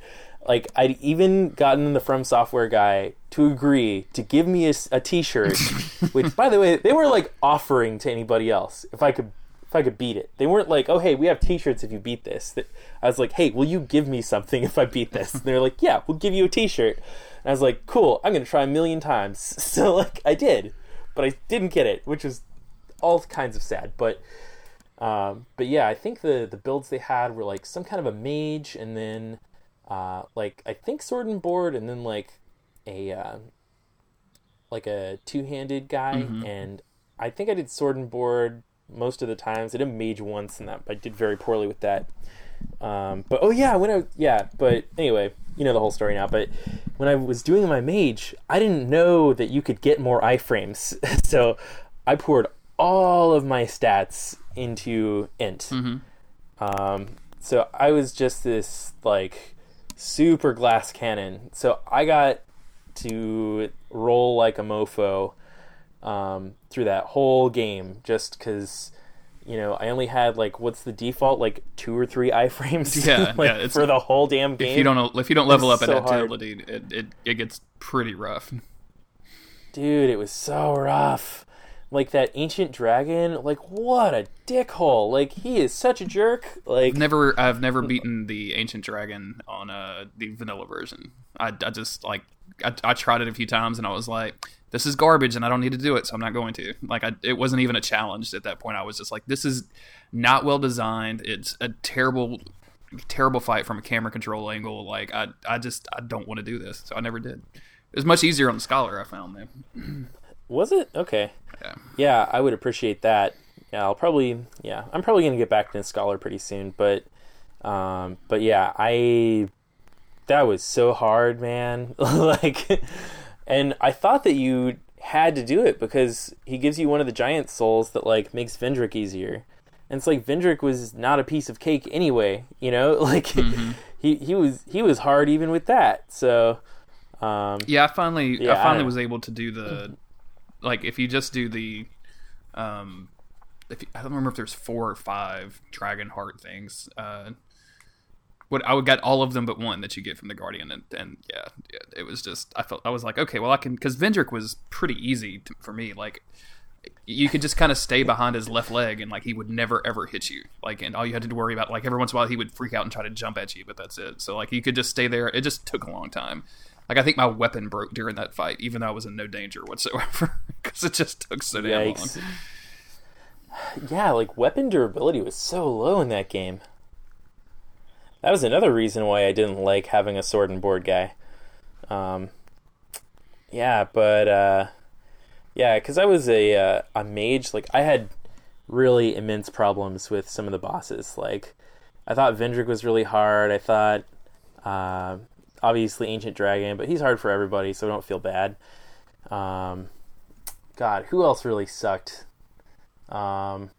like I'd even gotten the From Software guy to agree to give me a, a T-shirt, which by the way they were like offering to anybody else if I could if I could beat it. They weren't like, oh hey, we have T-shirts if you beat this. I was like, hey, will you give me something if I beat this? And they're like, yeah, we'll give you a T-shirt. And I was like, cool, I'm gonna try a million times. So like I did, but I didn't get it, which was all kinds of sad. But um, but yeah, I think the the builds they had were like some kind of a mage, and then uh, like I think sword and board, and then like a uh, like a two handed guy, and I think I did sword and board most of the times. I did mage once, and that I did very poorly with that. Um, but oh yeah, when I yeah, but anyway, you know the whole story now. But when I was doing my mage, I didn't know that you could get more iframes, so I poured all of my stats into int. Um, so I was just this like super glass cannon. So I got to roll like a mofo um, through that whole game just because you know I only had like what's the default like two or three iframes Yeah, like, yeah, for the whole damn game. If you don't if you don't level up so ability, it, it it gets pretty rough. dude it was so rough like that ancient dragon, like what a dickhole! Like he is such a jerk. Like I've never I've never beaten the ancient dragon on uh the vanilla version. I, I just like I, I tried it a few times and I was like this is garbage and I don't need to do it so I'm not going to. Like I, it wasn't even a challenge at that point. I was just like this is not well designed. It's a terrible terrible fight from a camera control angle. Like I I just I don't want to do this. So I never did. It was much easier on the scholar I found man. was it? Okay. Yeah. Yeah, I would appreciate that. Yeah, I'll probably yeah, I'm probably gonna get back to Scholar pretty soon, but um but yeah, I that was so hard, man. like and I thought that you had to do it because he gives you one of the giant souls that like makes Vendrick easier. And it's like Vendrick was not a piece of cake anyway, you know? Like Mm-hmm. he he was he was hard even with that. So um Yeah, I finally Yeah, I I finally don't- was able to do the like if you just do the um if you, I don't remember if there's four or five dragon heart things. Uh what I would get all of them but one that you get from the guardian and, and yeah, it was just I felt I was like okay well I can because Vendrick was pretty easy to, for me like you could just kind of stay behind his left leg and like he would never ever hit you like and all you had to worry about like every once in a while he would freak out and try to jump at you but that's it so like you could just stay there it just took a long time like i think my weapon broke during that fight even though i was in no danger whatsoever because it just took so damn long Yeah, like weapon durability was so low in that game. That was another reason why I didn't like having a sword and board guy. Um, yeah, but uh, yeah, because I was a uh, a mage. Like I had really immense problems with some of the bosses. Like I thought Vendrick was really hard. I thought uh, obviously Ancient Dragon, but he's hard for everybody, so don't feel bad. Um, God, who else really sucked? Um,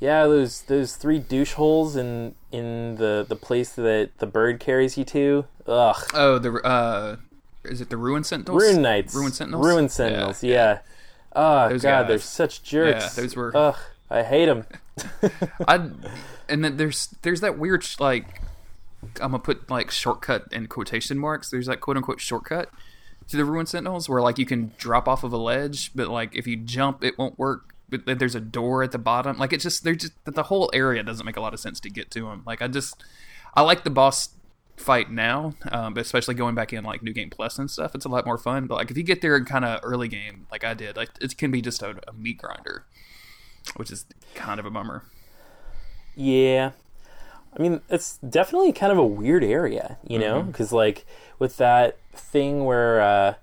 yeah, those those three douche holes in in the the place that the bird carries you to. Ugh. oh the uh is it the ruin sentinels Ruin Knights. ruin sentinels Ruin Sentinels, yeah. Oh, Those God, guys. they're such jerks. Yeah, those were- Ugh, I hate them. I and then there's there's that weird like I'm gonna put like shortcut in quotation marks. There's that quote unquote shortcut to the ruined sentinels where like you can drop off of a ledge, but like if you jump, it won't work. But there's a door at the bottom. Like it's just they're just the whole area doesn't make a lot of sense to get to them. Like I just I like the boss fight now, um, especially going back in like new game plus and stuff. It's a lot more fun. But like if you get there in kind of early game, like I did, like it can be just a, a meat grinder, which is kind of a bummer. Yeah. I mean, it's definitely kind of a weird area, you know, Mm-hmm. because like with that thing where uh,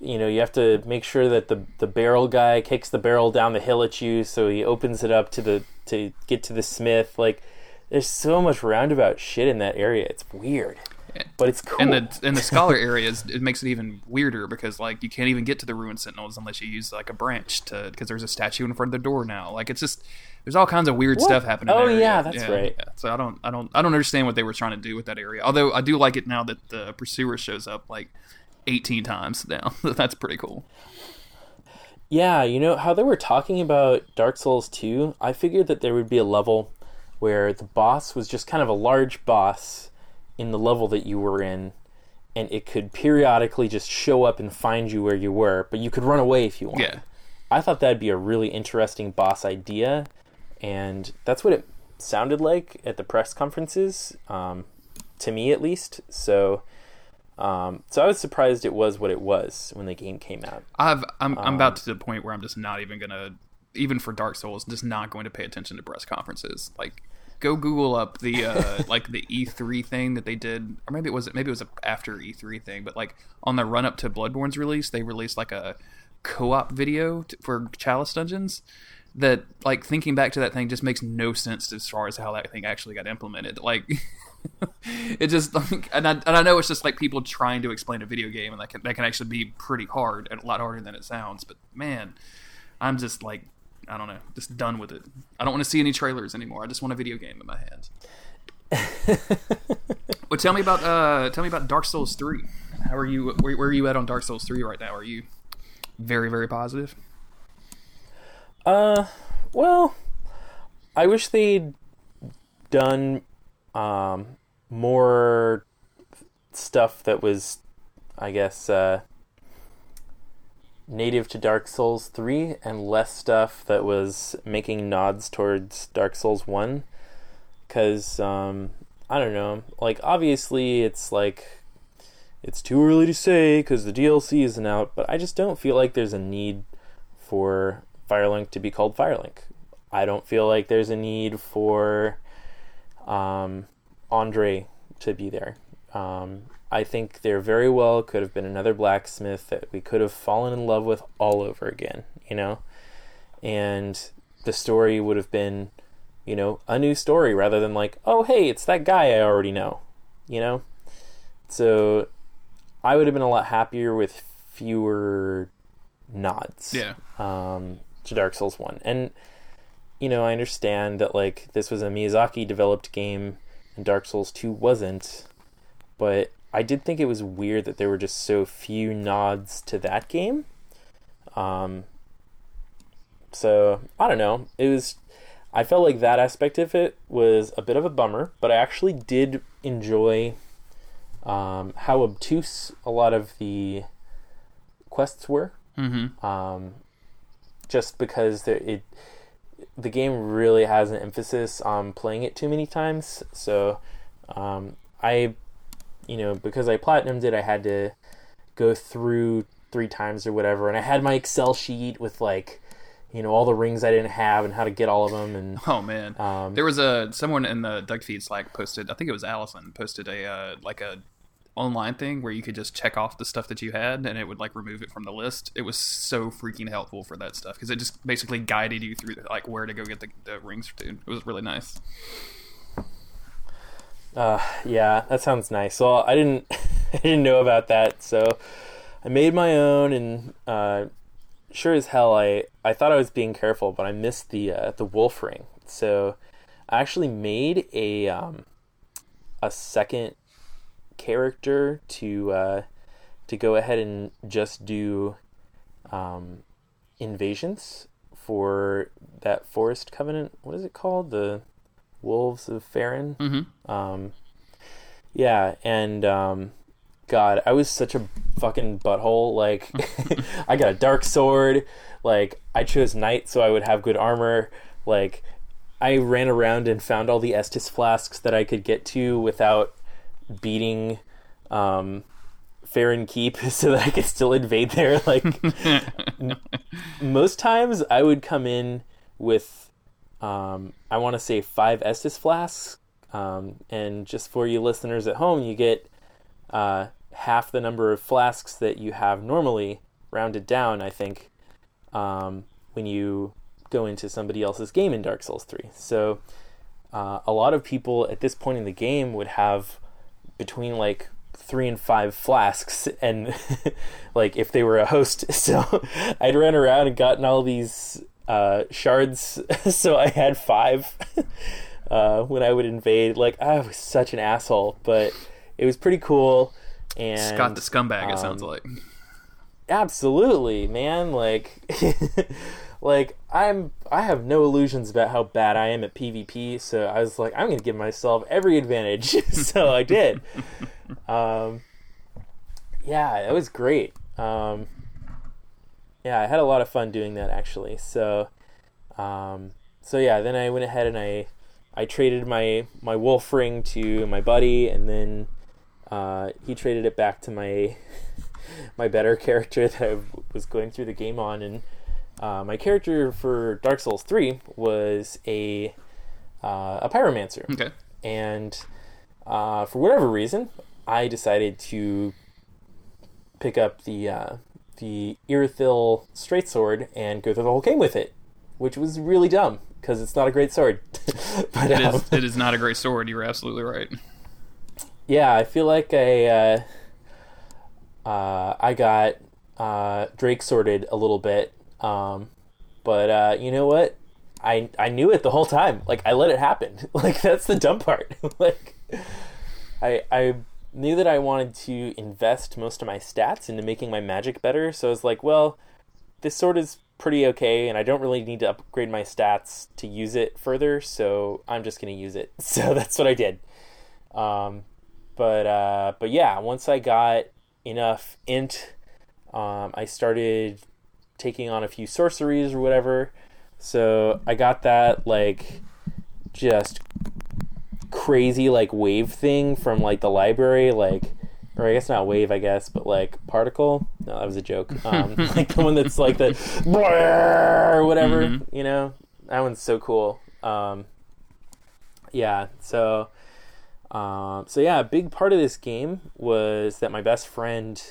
you know you have to make sure that the the barrel guy kicks the barrel down the hill at you, so he opens it up to the to get to the smith. Like, there's so much roundabout shit in that area. It's weird, but it's cool. And the and the scholar areas it makes it even weirder because like you can't even get to the ruined sentinels unless you use like a branch to because there's a statue in front of the door now. Like it's just there's all kinds of weird stuff happening. Oh, there. yeah, that's right. So I don't I don't I don't understand what they were trying to do with that area. Although I do like it now that the pursuer shows up like 18 times now. that's pretty cool. Yeah, you know how they were talking about Dark Souls 2? I figured that there would be a level where the boss was just kind of a large boss in the level that you were in, and it could periodically just show up and find you where you were, but you could run away if you wanted. Yeah. I thought that'd be a really interesting boss idea, and that's what it sounded like at the press conferences, um, to me at least. So, um, so I was surprised it was what it was when the game came out. I've I'm I'm Um, about to the point where I'm just not even gonna even for Dark Souls just not going to pay attention to press conferences. Like go Google up the uh like the E3 thing that they did or maybe it was maybe it was a after E3 thing, but like on the run up to Bloodborne's release, they released like a co-op video t- for Chalice Dungeons that like thinking back to that thing just makes no sense as far as how that thing actually got implemented. Like it just like and I, and I know it's just like people trying to explain a video game and that can that can actually be pretty hard and a lot harder than it sounds but man i'm just like i don't know just done with it. I don't want to see any trailers anymore. I just want a video game in my hands well tell me about uh tell me about dark souls 3 how are you where, where are you at on dark souls 3 right now? Are you very very positive? Uh, well, I wish they'd done um, more stuff that was, I guess, uh, native to Dark Souls 3 and less stuff that was making nods towards Dark Souls 1 cuz um I don't know like obviously it's like it's too early to say cuz the DLC isn't out but I just don't feel like there's a need for Firelink to be called Firelink. I don't feel like there's a need for um Andre to be there. Um, I think there very well could have been another blacksmith that we could have fallen in love with all over again, you know? And the story would have been, you know, a new story rather than like, oh, hey, it's that guy I already know, you know? So I would have been a lot happier with fewer nods Yeah. um, to Dark Souls 1. And, you know, I understand that, like, this was a Miyazaki developed game and Dark Souls 2 wasn't, but I did think it was weird that there were just so few nods to that game. Um, so, I don't know. It was. I felt like that aspect of it was a bit of a bummer, but I actually did enjoy um, how obtuse a lot of the quests were Mm-hmm. um, just because there, it the game really has an emphasis on playing it too many times. So um, I, you know, because I platinumed it, I had to go through three times or whatever, and I had my Excel sheet with like, you know, all the rings I didn't have and how to get all of them, and Oh man, um, there was a someone in the Doug Feed Slack posted. I think it was Allison posted a uh, like a online thing where you could just check off the stuff that you had and it would like remove it from the list. It was so freaking helpful for that stuff because it just basically guided you through like where to go get the, the rings. To. It was really nice. Uh, yeah, that sounds nice. Well, I didn't, I didn't know about that, so I made my own, and uh, sure as hell, I, I thought I was being careful, but I missed the uh, the wolf ring. So I actually made a um, a second character to uh, to go ahead and just do um, invasions for that forest covenant. What is it called? The Wolves of Farron. Mm-hmm. Um, yeah, and um, God, I was such a fucking butthole. Like, I got a dark sword. Like, I chose knight so I would have good armor. Like, I ran around and found all the Estus flasks that I could get to without beating um, Farron Keep so that I could still invade there. Like, m- most times I would come in with, um, I want to say five Estus flasks. Um, and just for you listeners at home, you get uh, half the number of flasks that you have normally, rounded down, I think, um, when you go into somebody else's game in Dark Souls 3. So uh, a lot of people at this point in the game would have between like three and five flasks and like if they were a host so i'd run around and gotten all these uh, shards. So i had five uh, when i would invade. Like i was such an asshole but it was pretty cool. And Scott the scumbag. It sounds um, like. absolutely man. Like like i'm i have no illusions about how bad i am at pvp so i was like i'm gonna give myself every advantage. So i did. Um yeah it was great. Um yeah i had a lot of fun doing that actually. So um so yeah then i went ahead and i i traded my my wolf ring to my buddy and then uh he traded it back to my my better character that I was going through the game on, and uh, my character for Dark Souls Three was a uh, a pyromancer, Okay. and uh, for whatever reason, I decided to pick up the uh, the Irithyll straight sword and go through the whole game with it, which was really dumb because it's not a great sword. but It um, is. It is not a great sword. You're absolutely right. yeah, I feel like I uh, uh, I got uh, Drake sworded a little bit, um, but uh, you know what? I I knew it the whole time. Like I let it happen. Like that's the dumb part. like I I knew that I wanted to invest most of my stats into making my magic better. So I was like, well, this sword is pretty okay, and I don't really need to upgrade my stats to use it further. So I'm just gonna use it. So that's what I did. Um, but uh, but yeah, once I got enough int, um, I started taking on a few sorceries or whatever. So I got that like just crazy like wave thing from like the library, like or I guess not wave, I guess, but like particle. No, that was a joke. Um, like the one that's like the or whatever, Mhm. you know. That one's so cool. Um, yeah, so um, so yeah, a big part of this game was that my best friend,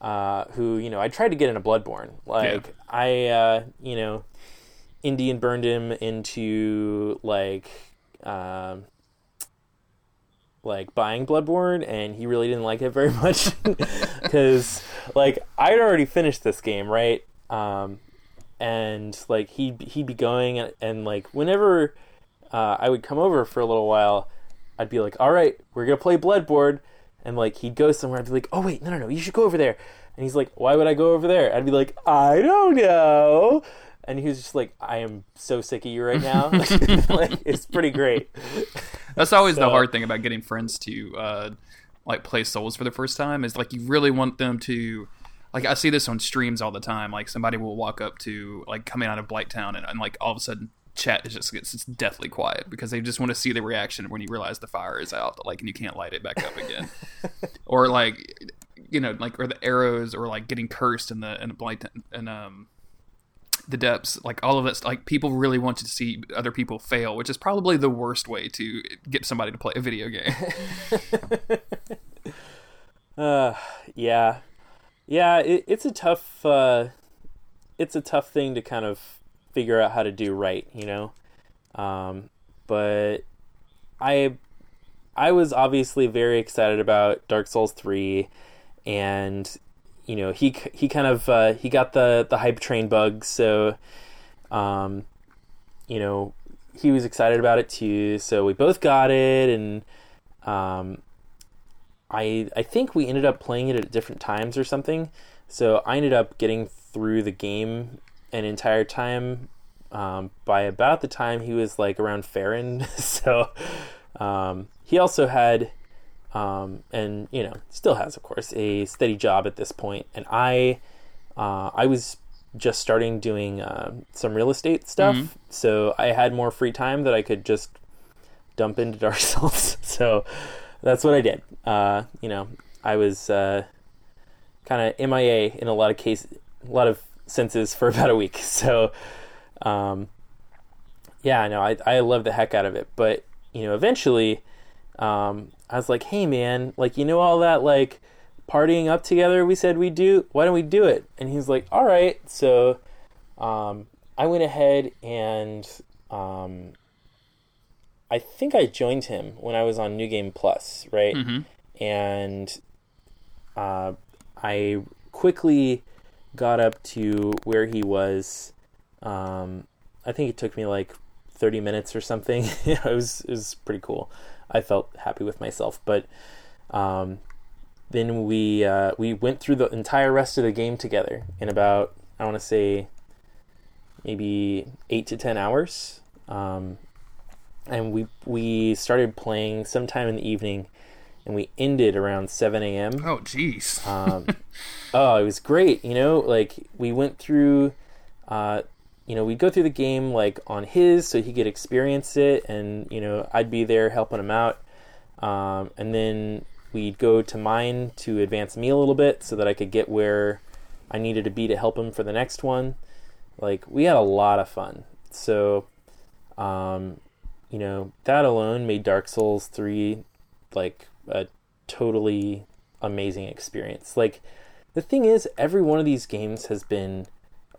uh, who you know, I tried to get into Bloodborne. Like I, uh, you know, Indian burned him into like, um, like buying Bloodborne, and he really didn't like it very much because like I'd already finished this game, right? Um, and like he he'd be going and, and like whenever uh, I would come over for a little while, I'd be like, "All right, we're gonna play Bloodborne," and like he'd go somewhere. I'd be like, "Oh wait, no, no, no, you should go over there." And he's like, "Why would I go over there?" I'd be like, "I don't know." And he was just like, "I am so sick of you right now." like it's pretty great. That's always the hard thing about getting friends to uh, like play Souls for the first time is like you really want them to like I see this on streams all the time. Like somebody will walk up to like coming out of Blighttown and, and like all of a sudden chat is just gets it's deathly quiet because they just want to see the reaction when you realize the fire is out like and you can't light it back up again. or like you know like or the arrows or like getting cursed in the in the blight and um the depths like all of this like people really want to see other people fail which is probably the worst way to get somebody to play a video game Uh, yeah, yeah. It, it's a tough. Uh, it's a tough thing to kind of figure out how to do right, you know. Um, but I, I was obviously very excited about Dark Souls three, and you know he he kind of uh, he got the the hype train bug, so um, you know he was excited about it too. So we both got it, and um, I I think we ended up playing it at different times or something. So I ended up getting through the game an entire time um, by about the time he was like around Farron. so um, he also had um, and you know still has of course a steady job at this point. And I uh, I was just starting doing uh, some real estate stuff, Mhm. so I had more free time that I could just dump into Dark Souls. so that's what I did. Uh, you know, I was uh, kind of MIA in a lot of cases, a lot of senses for about a week. So, um, yeah, no, I I love the heck out of it. But you know, eventually, um, I was like, hey man, like you know all that like partying up together we said we'd do. Why don't we do it? And he's like, all right. So, um, I went ahead and um, I think I joined him when I was on New Game Plus, right? hmm And uh, I quickly got up to where he was. Um, I think it took me like 30 minutes or something. it was it was pretty cool. I felt happy with myself, but um, then we uh, we went through the entire rest of the game together in about I want to say maybe eight to ten hours. Um, and we we started playing sometime in the evening, and we ended around seven a.m. oh jeez Um, oh, it was great. You know, like we went through, uh, you know, we'd go through the game like on his, so he could experience it, and you know, I'd be there helping him out. Um, and then we'd go to mine to advance me a little bit so that I could get where I needed to be to help him for the next one. Like we had a lot of fun. So, um, you know, that alone made Dark Souls three like a totally amazing experience. Like the thing is, every one of these games has been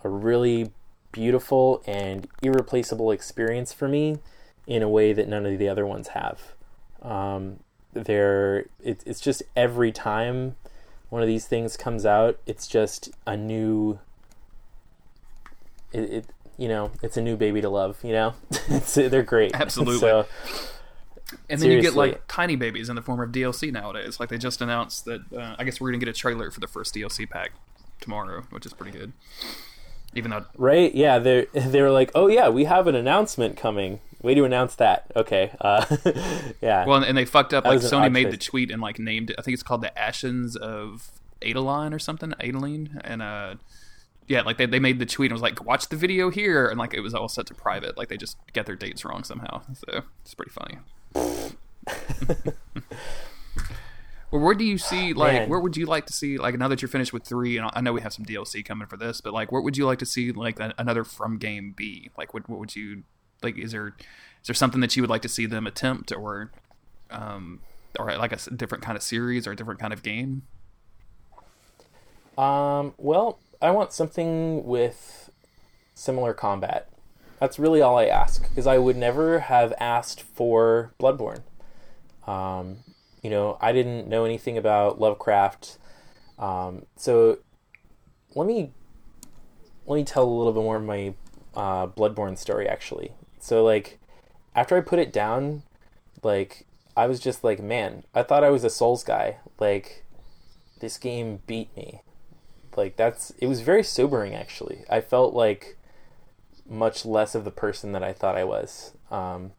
a really beautiful and irreplaceable experience for me in a way that none of the other ones have. Um, they're it, it's just every time one of these things comes out, it's just a new. It, it you know it's a new baby to love. You know, it's they're great. Absolutely. So, and then you get like tiny babies in the form of DLC nowadays like they just announced that uh, I guess we're gonna get a trailer for the first DLC pack tomorrow which is pretty good even though Right? Yeah, they they were like, "Oh yeah, we have an announcement coming. Way to announce that." Okay. Uh, yeah. Well, and they fucked up. That Like Sony made choice. the tweet and like named it. I think it's called the Ashes of Ariandel or something. Ariandel, and uh, yeah, like they, they made the tweet and was like, watch the video here, and like it was all set to private. Like they just get their dates wrong somehow. So it's pretty funny. well, where do you see like Man. where would you like to see like now that you're finished with three? And I know we have some DLC coming for this, but like where would you like to see like another from game be? Like what what would you like? Is there is there something that you would like to see them attempt or um or like a different kind of series or a different kind of game? Um, well, I want something with similar combat. That's really all I ask because I would never have asked for Bloodborne. Um, you know, I didn't know anything about Lovecraft. Um, so let me let me tell a little bit more of my uh, Bloodborne story actually. So like after I put it down, like I was just like, man, I thought I was a Souls guy. Like this game beat me like that's it was very sobering actually i felt like much less of the person that i thought i was um,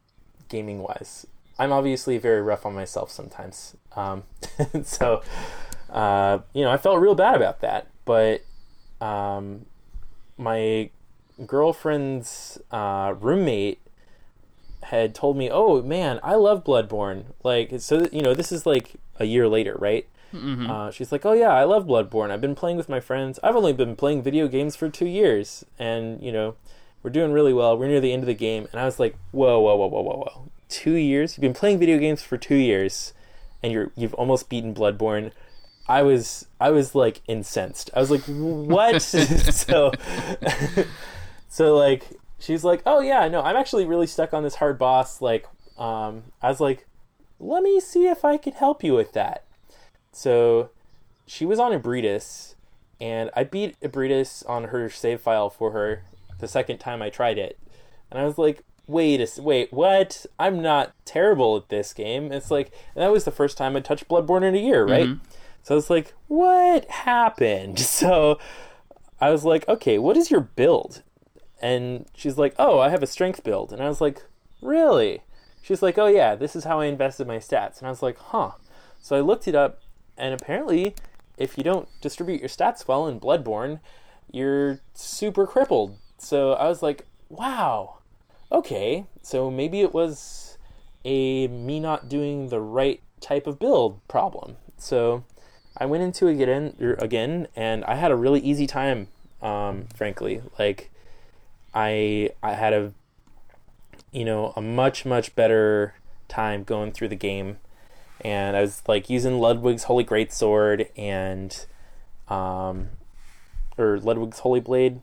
gaming wise i'm obviously very rough on myself sometimes um, so uh, you know i felt real bad about that but um, my girlfriend's uh, roommate had told me oh man i love bloodborne like so you know this is like a year later right uh, she's like, "Oh yeah, I love Bloodborne. I've been playing with my friends. I've only been playing video games for two years, and you know, we're doing really well. We're near the end of the game." And I was like, "Whoa, whoa, whoa, whoa, whoa, whoa! Two years? You've been playing video games for two years, and you're you've almost beaten Bloodborne." I was I was like incensed. I was like, "What?" so, so like she's like, "Oh yeah, no, I'm actually really stuck on this hard boss." Like, um, I was like, "Let me see if I can help you with that." So she was on Ebrietas, and I beat Ebrietas on her save file for her the second time I tried it. And I was like, wait a wait, what? I'm not terrible at this game. It's like and that was the first time I touched Bloodborne in a year, right? Mm-hmm. So I was like, what happened? So I was like, okay, what is your build? And she's like, oh, I have a strength build. And I was like, really? She's like, oh yeah, this is how I invested my stats. And I was like, huh. So I looked it up, and apparently, if you don't distribute your stats well in Bloodborne, you're super crippled. So I was like, wow, okay. So maybe it was a me not doing the right type of build problem. So I went into it again, er, again, and I had a really easy time. Um, frankly, like I I had a you know a much much better time going through the game and I was like using Ludwig's Holy Greatsword and um or Ludwig's Holy Blade,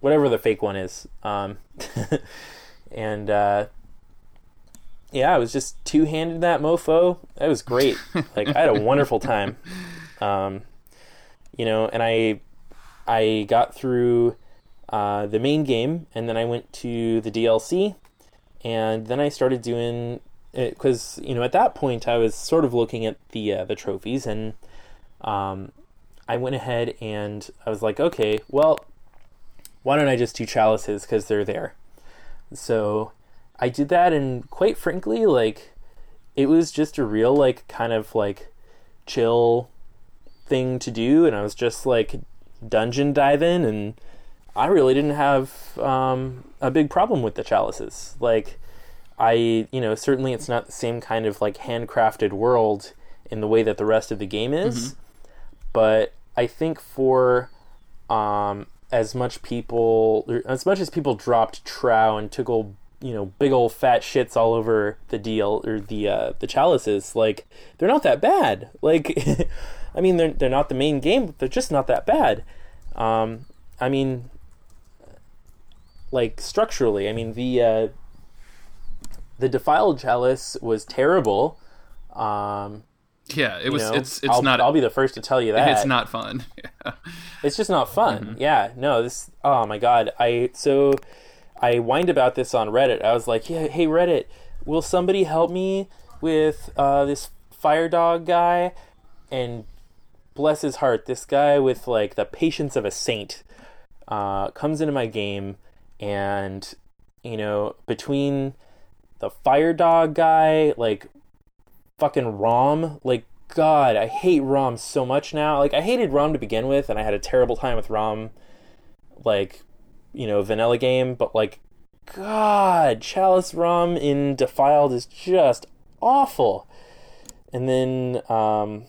whatever the fake one is. Um and uh yeah, I was just two handed that mofo. That was great. like I had a wonderful time. Um you know, and I I got through uh, the main game, and then I went to the DLC, and then I started doing because you know at that point I was sort of looking at the uh, the trophies, and um, I went ahead and I was like, okay, well, why don't I just do chalices because they're there? So I did that, and quite frankly, like it was just a real like kind of like chill thing to do, and I was just like dungeon diving and I really didn't have um, a big problem with the chalices. Like, I, you know, certainly it's not the same kind of like handcrafted world in the way that the rest of the game is, but I think for um, as much people, as much as people dropped trow and took old, you know, big old fat shits all over the deal or the uh, the chalices, like they're not that bad. Like, I mean, they're they're not the main game, but they're just not that bad. Um, I mean, like structurally, I mean the uh, the defiled chalice was terrible. Um, Yeah, it you was. know, it's it's I'll, not. I'll be the first to tell you that it's not fun. Yeah. it's just not fun. Mm-hmm. Yeah, no, this. Oh my god, I so I whined about this on Reddit. I was like, yeah, hey Reddit, will somebody help me with uh, this fire dog guy? And bless his heart, this guy with like the patience of a saint uh, comes into my game, and you know between the fire dog guy, like fucking Rom, like God, I hate Rom so much now. Like I hated Rom to begin with, and I had a terrible time with Rom like you know vanilla game, but like God, Chalice ROM in Defiled is just awful. And then um,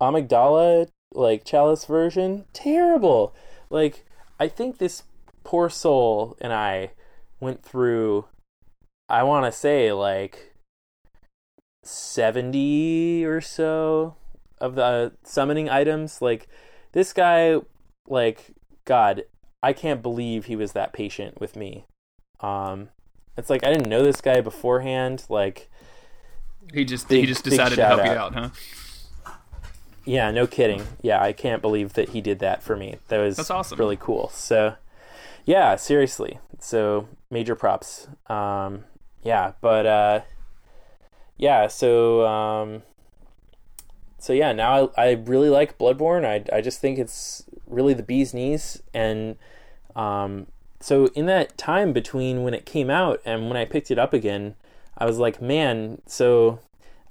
Amygdala, like Chalice version, terrible. Like I think this poor soul and I went through. I want to say like seventy or so of the summoning items. Like this guy, like God, I can't believe he was that patient with me. Um, it's like I didn't know this guy beforehand. Like He just Big- he just decided to help shout you out. out, huh? Yeah, no kidding. Yeah, I can't believe that he did that for me. That was That's awesome. really cool. So, yeah, seriously. So, major props. Um, yeah, but uh, yeah, so um, so yeah, now I, I really like Bloodborne. I I just think it's really the bee's knees, and um, so in that time between when it came out and when I picked it up again, I was like, man, so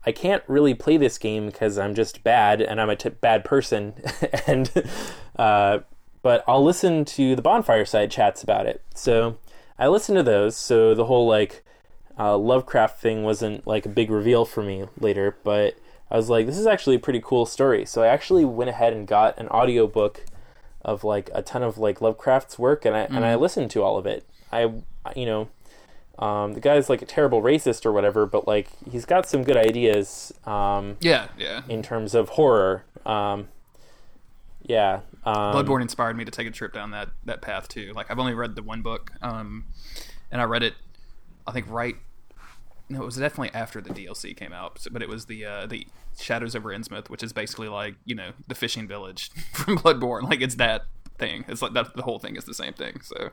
I can't really play this game because I'm just bad and I'm a t- bad person, and uh, but I'll listen to the Bonfireside Chats about it. So I listened to those. So the whole like uh, Lovecraft thing wasn't like a big reveal for me later, but I was like, this is actually a pretty cool story. So I actually went ahead and got an audiobook of like a ton of like Lovecraft's work, and I and I listened to all of it. I you know. Um, the guy's like a terrible racist or whatever, but like he's got some good ideas um, Yeah, yeah. in terms of horror. Um, yeah, um, Bloodborne inspired me to take a trip down that that path too. Like I've only read the one book, um, and I read it, I think right. No, it was definitely after the DLC came out, but it was the uh, the Shadows over Innsmouth, which is basically like you know the fishing village from Bloodborne. Like it's that thing. It's like that. The whole thing is the same thing. So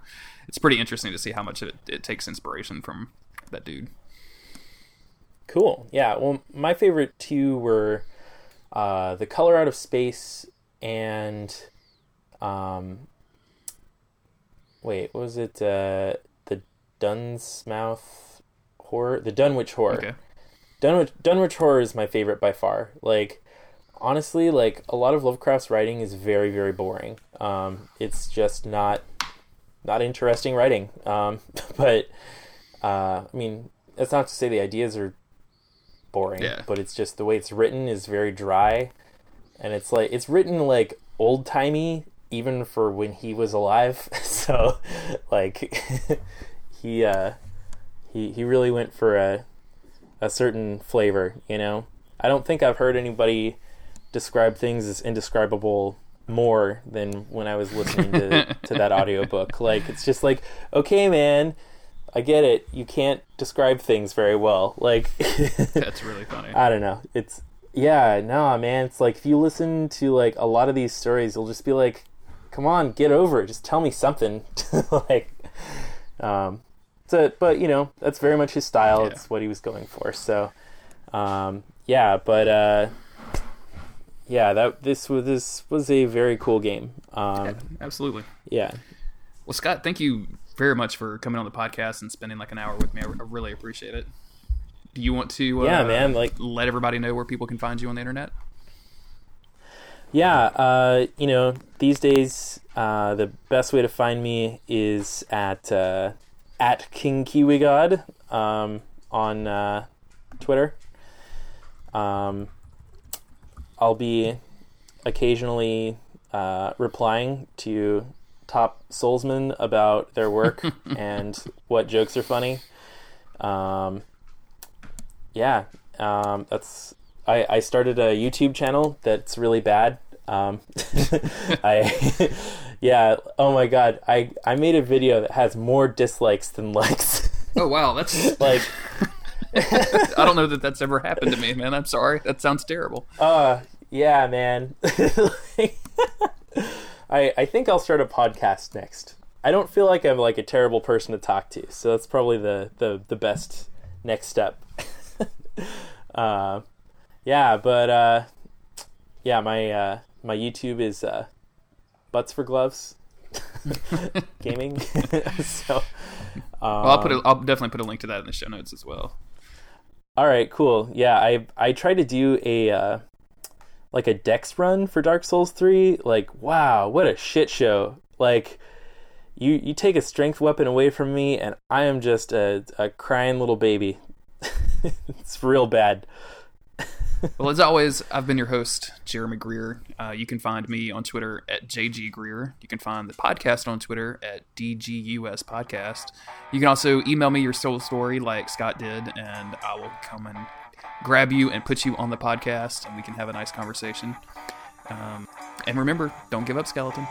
it's pretty interesting to see how much it, it takes inspiration from that dude. Cool. Yeah. Well, my favorite two were uh, the color out of space and um, wait, what was it? Uh, the Dunsmouth horror, the Dunwich horror. Okay. Dunwich Dunwich horror is my favorite by far. Like honestly, like a lot of Lovecraft's writing is very very boring. Um, it's just not not interesting writing. Um, but uh, I mean, that's not to say the ideas are boring, Yeah. but it's just the way it's written is very dry, and it's like it's written like old timey even for when he was alive. so like he uh, he he really went for a a certain flavor, you know. I don't think I've heard anybody describe things as indescribable more than when I was listening to, to that audiobook. Like it's just like, okay man, I get it. You can't describe things very well. Like That's really funny. I don't know. It's yeah, no, man. It's like if you listen to like a lot of these stories, you'll just be like, "Come on, get over it. Just tell me something." like, um, so, but you know, that's very much his style. Yeah. It's what he was going for. So, um, yeah, but uh, yeah, that this was this was a very cool game. Um, Absolutely. yeah, Well, Scott, thank you very much for coming on the podcast and spending like an hour with me. I, I really appreciate it. Do you want to, uh, Yeah, man, like- let everybody know where people can find you on the internet? Yeah, uh, you know, these days uh, the best way to find me is at uh, at King Kiwi God um, on uh, Twitter. Um, I'll be occasionally uh, replying to top soulsmen about their work and what jokes are funny. Um, yeah, um, that's I, I started a YouTube channel that's really bad. Um, I yeah. Oh my god. I I made a video that has more dislikes than likes. Oh wow, that's like I don't know that that's ever happened to me, man. I'm sorry. That sounds terrible. uh yeah, man. I I think I'll start a podcast next. I don't feel like I'm like a terrible person to talk to, so that's probably the the the best next step. uh, yeah, but uh, yeah, my uh, my YouTube is uh, butts for gloves gaming. so, um, Well, I'll put a, I'll definitely put a link to that in the show notes as well. all right, cool. Yeah, I I tried to do a uh, like a Dex run for Dark Souls three. Like, wow, what a shit show! Like you you take a strength weapon away from me and I am just a, a crying little baby. it's real bad. Well, as always, I've been your host, Jeremy Greer. Uh, you can find me on Twitter at JG Greer. You can find the podcast on Twitter at DGUS Podcast. You can also email me your soul story like Scott did, and I will come and grab you and put you on the podcast, and we can have a nice conversation. Um, and remember, don't give up, skeleton.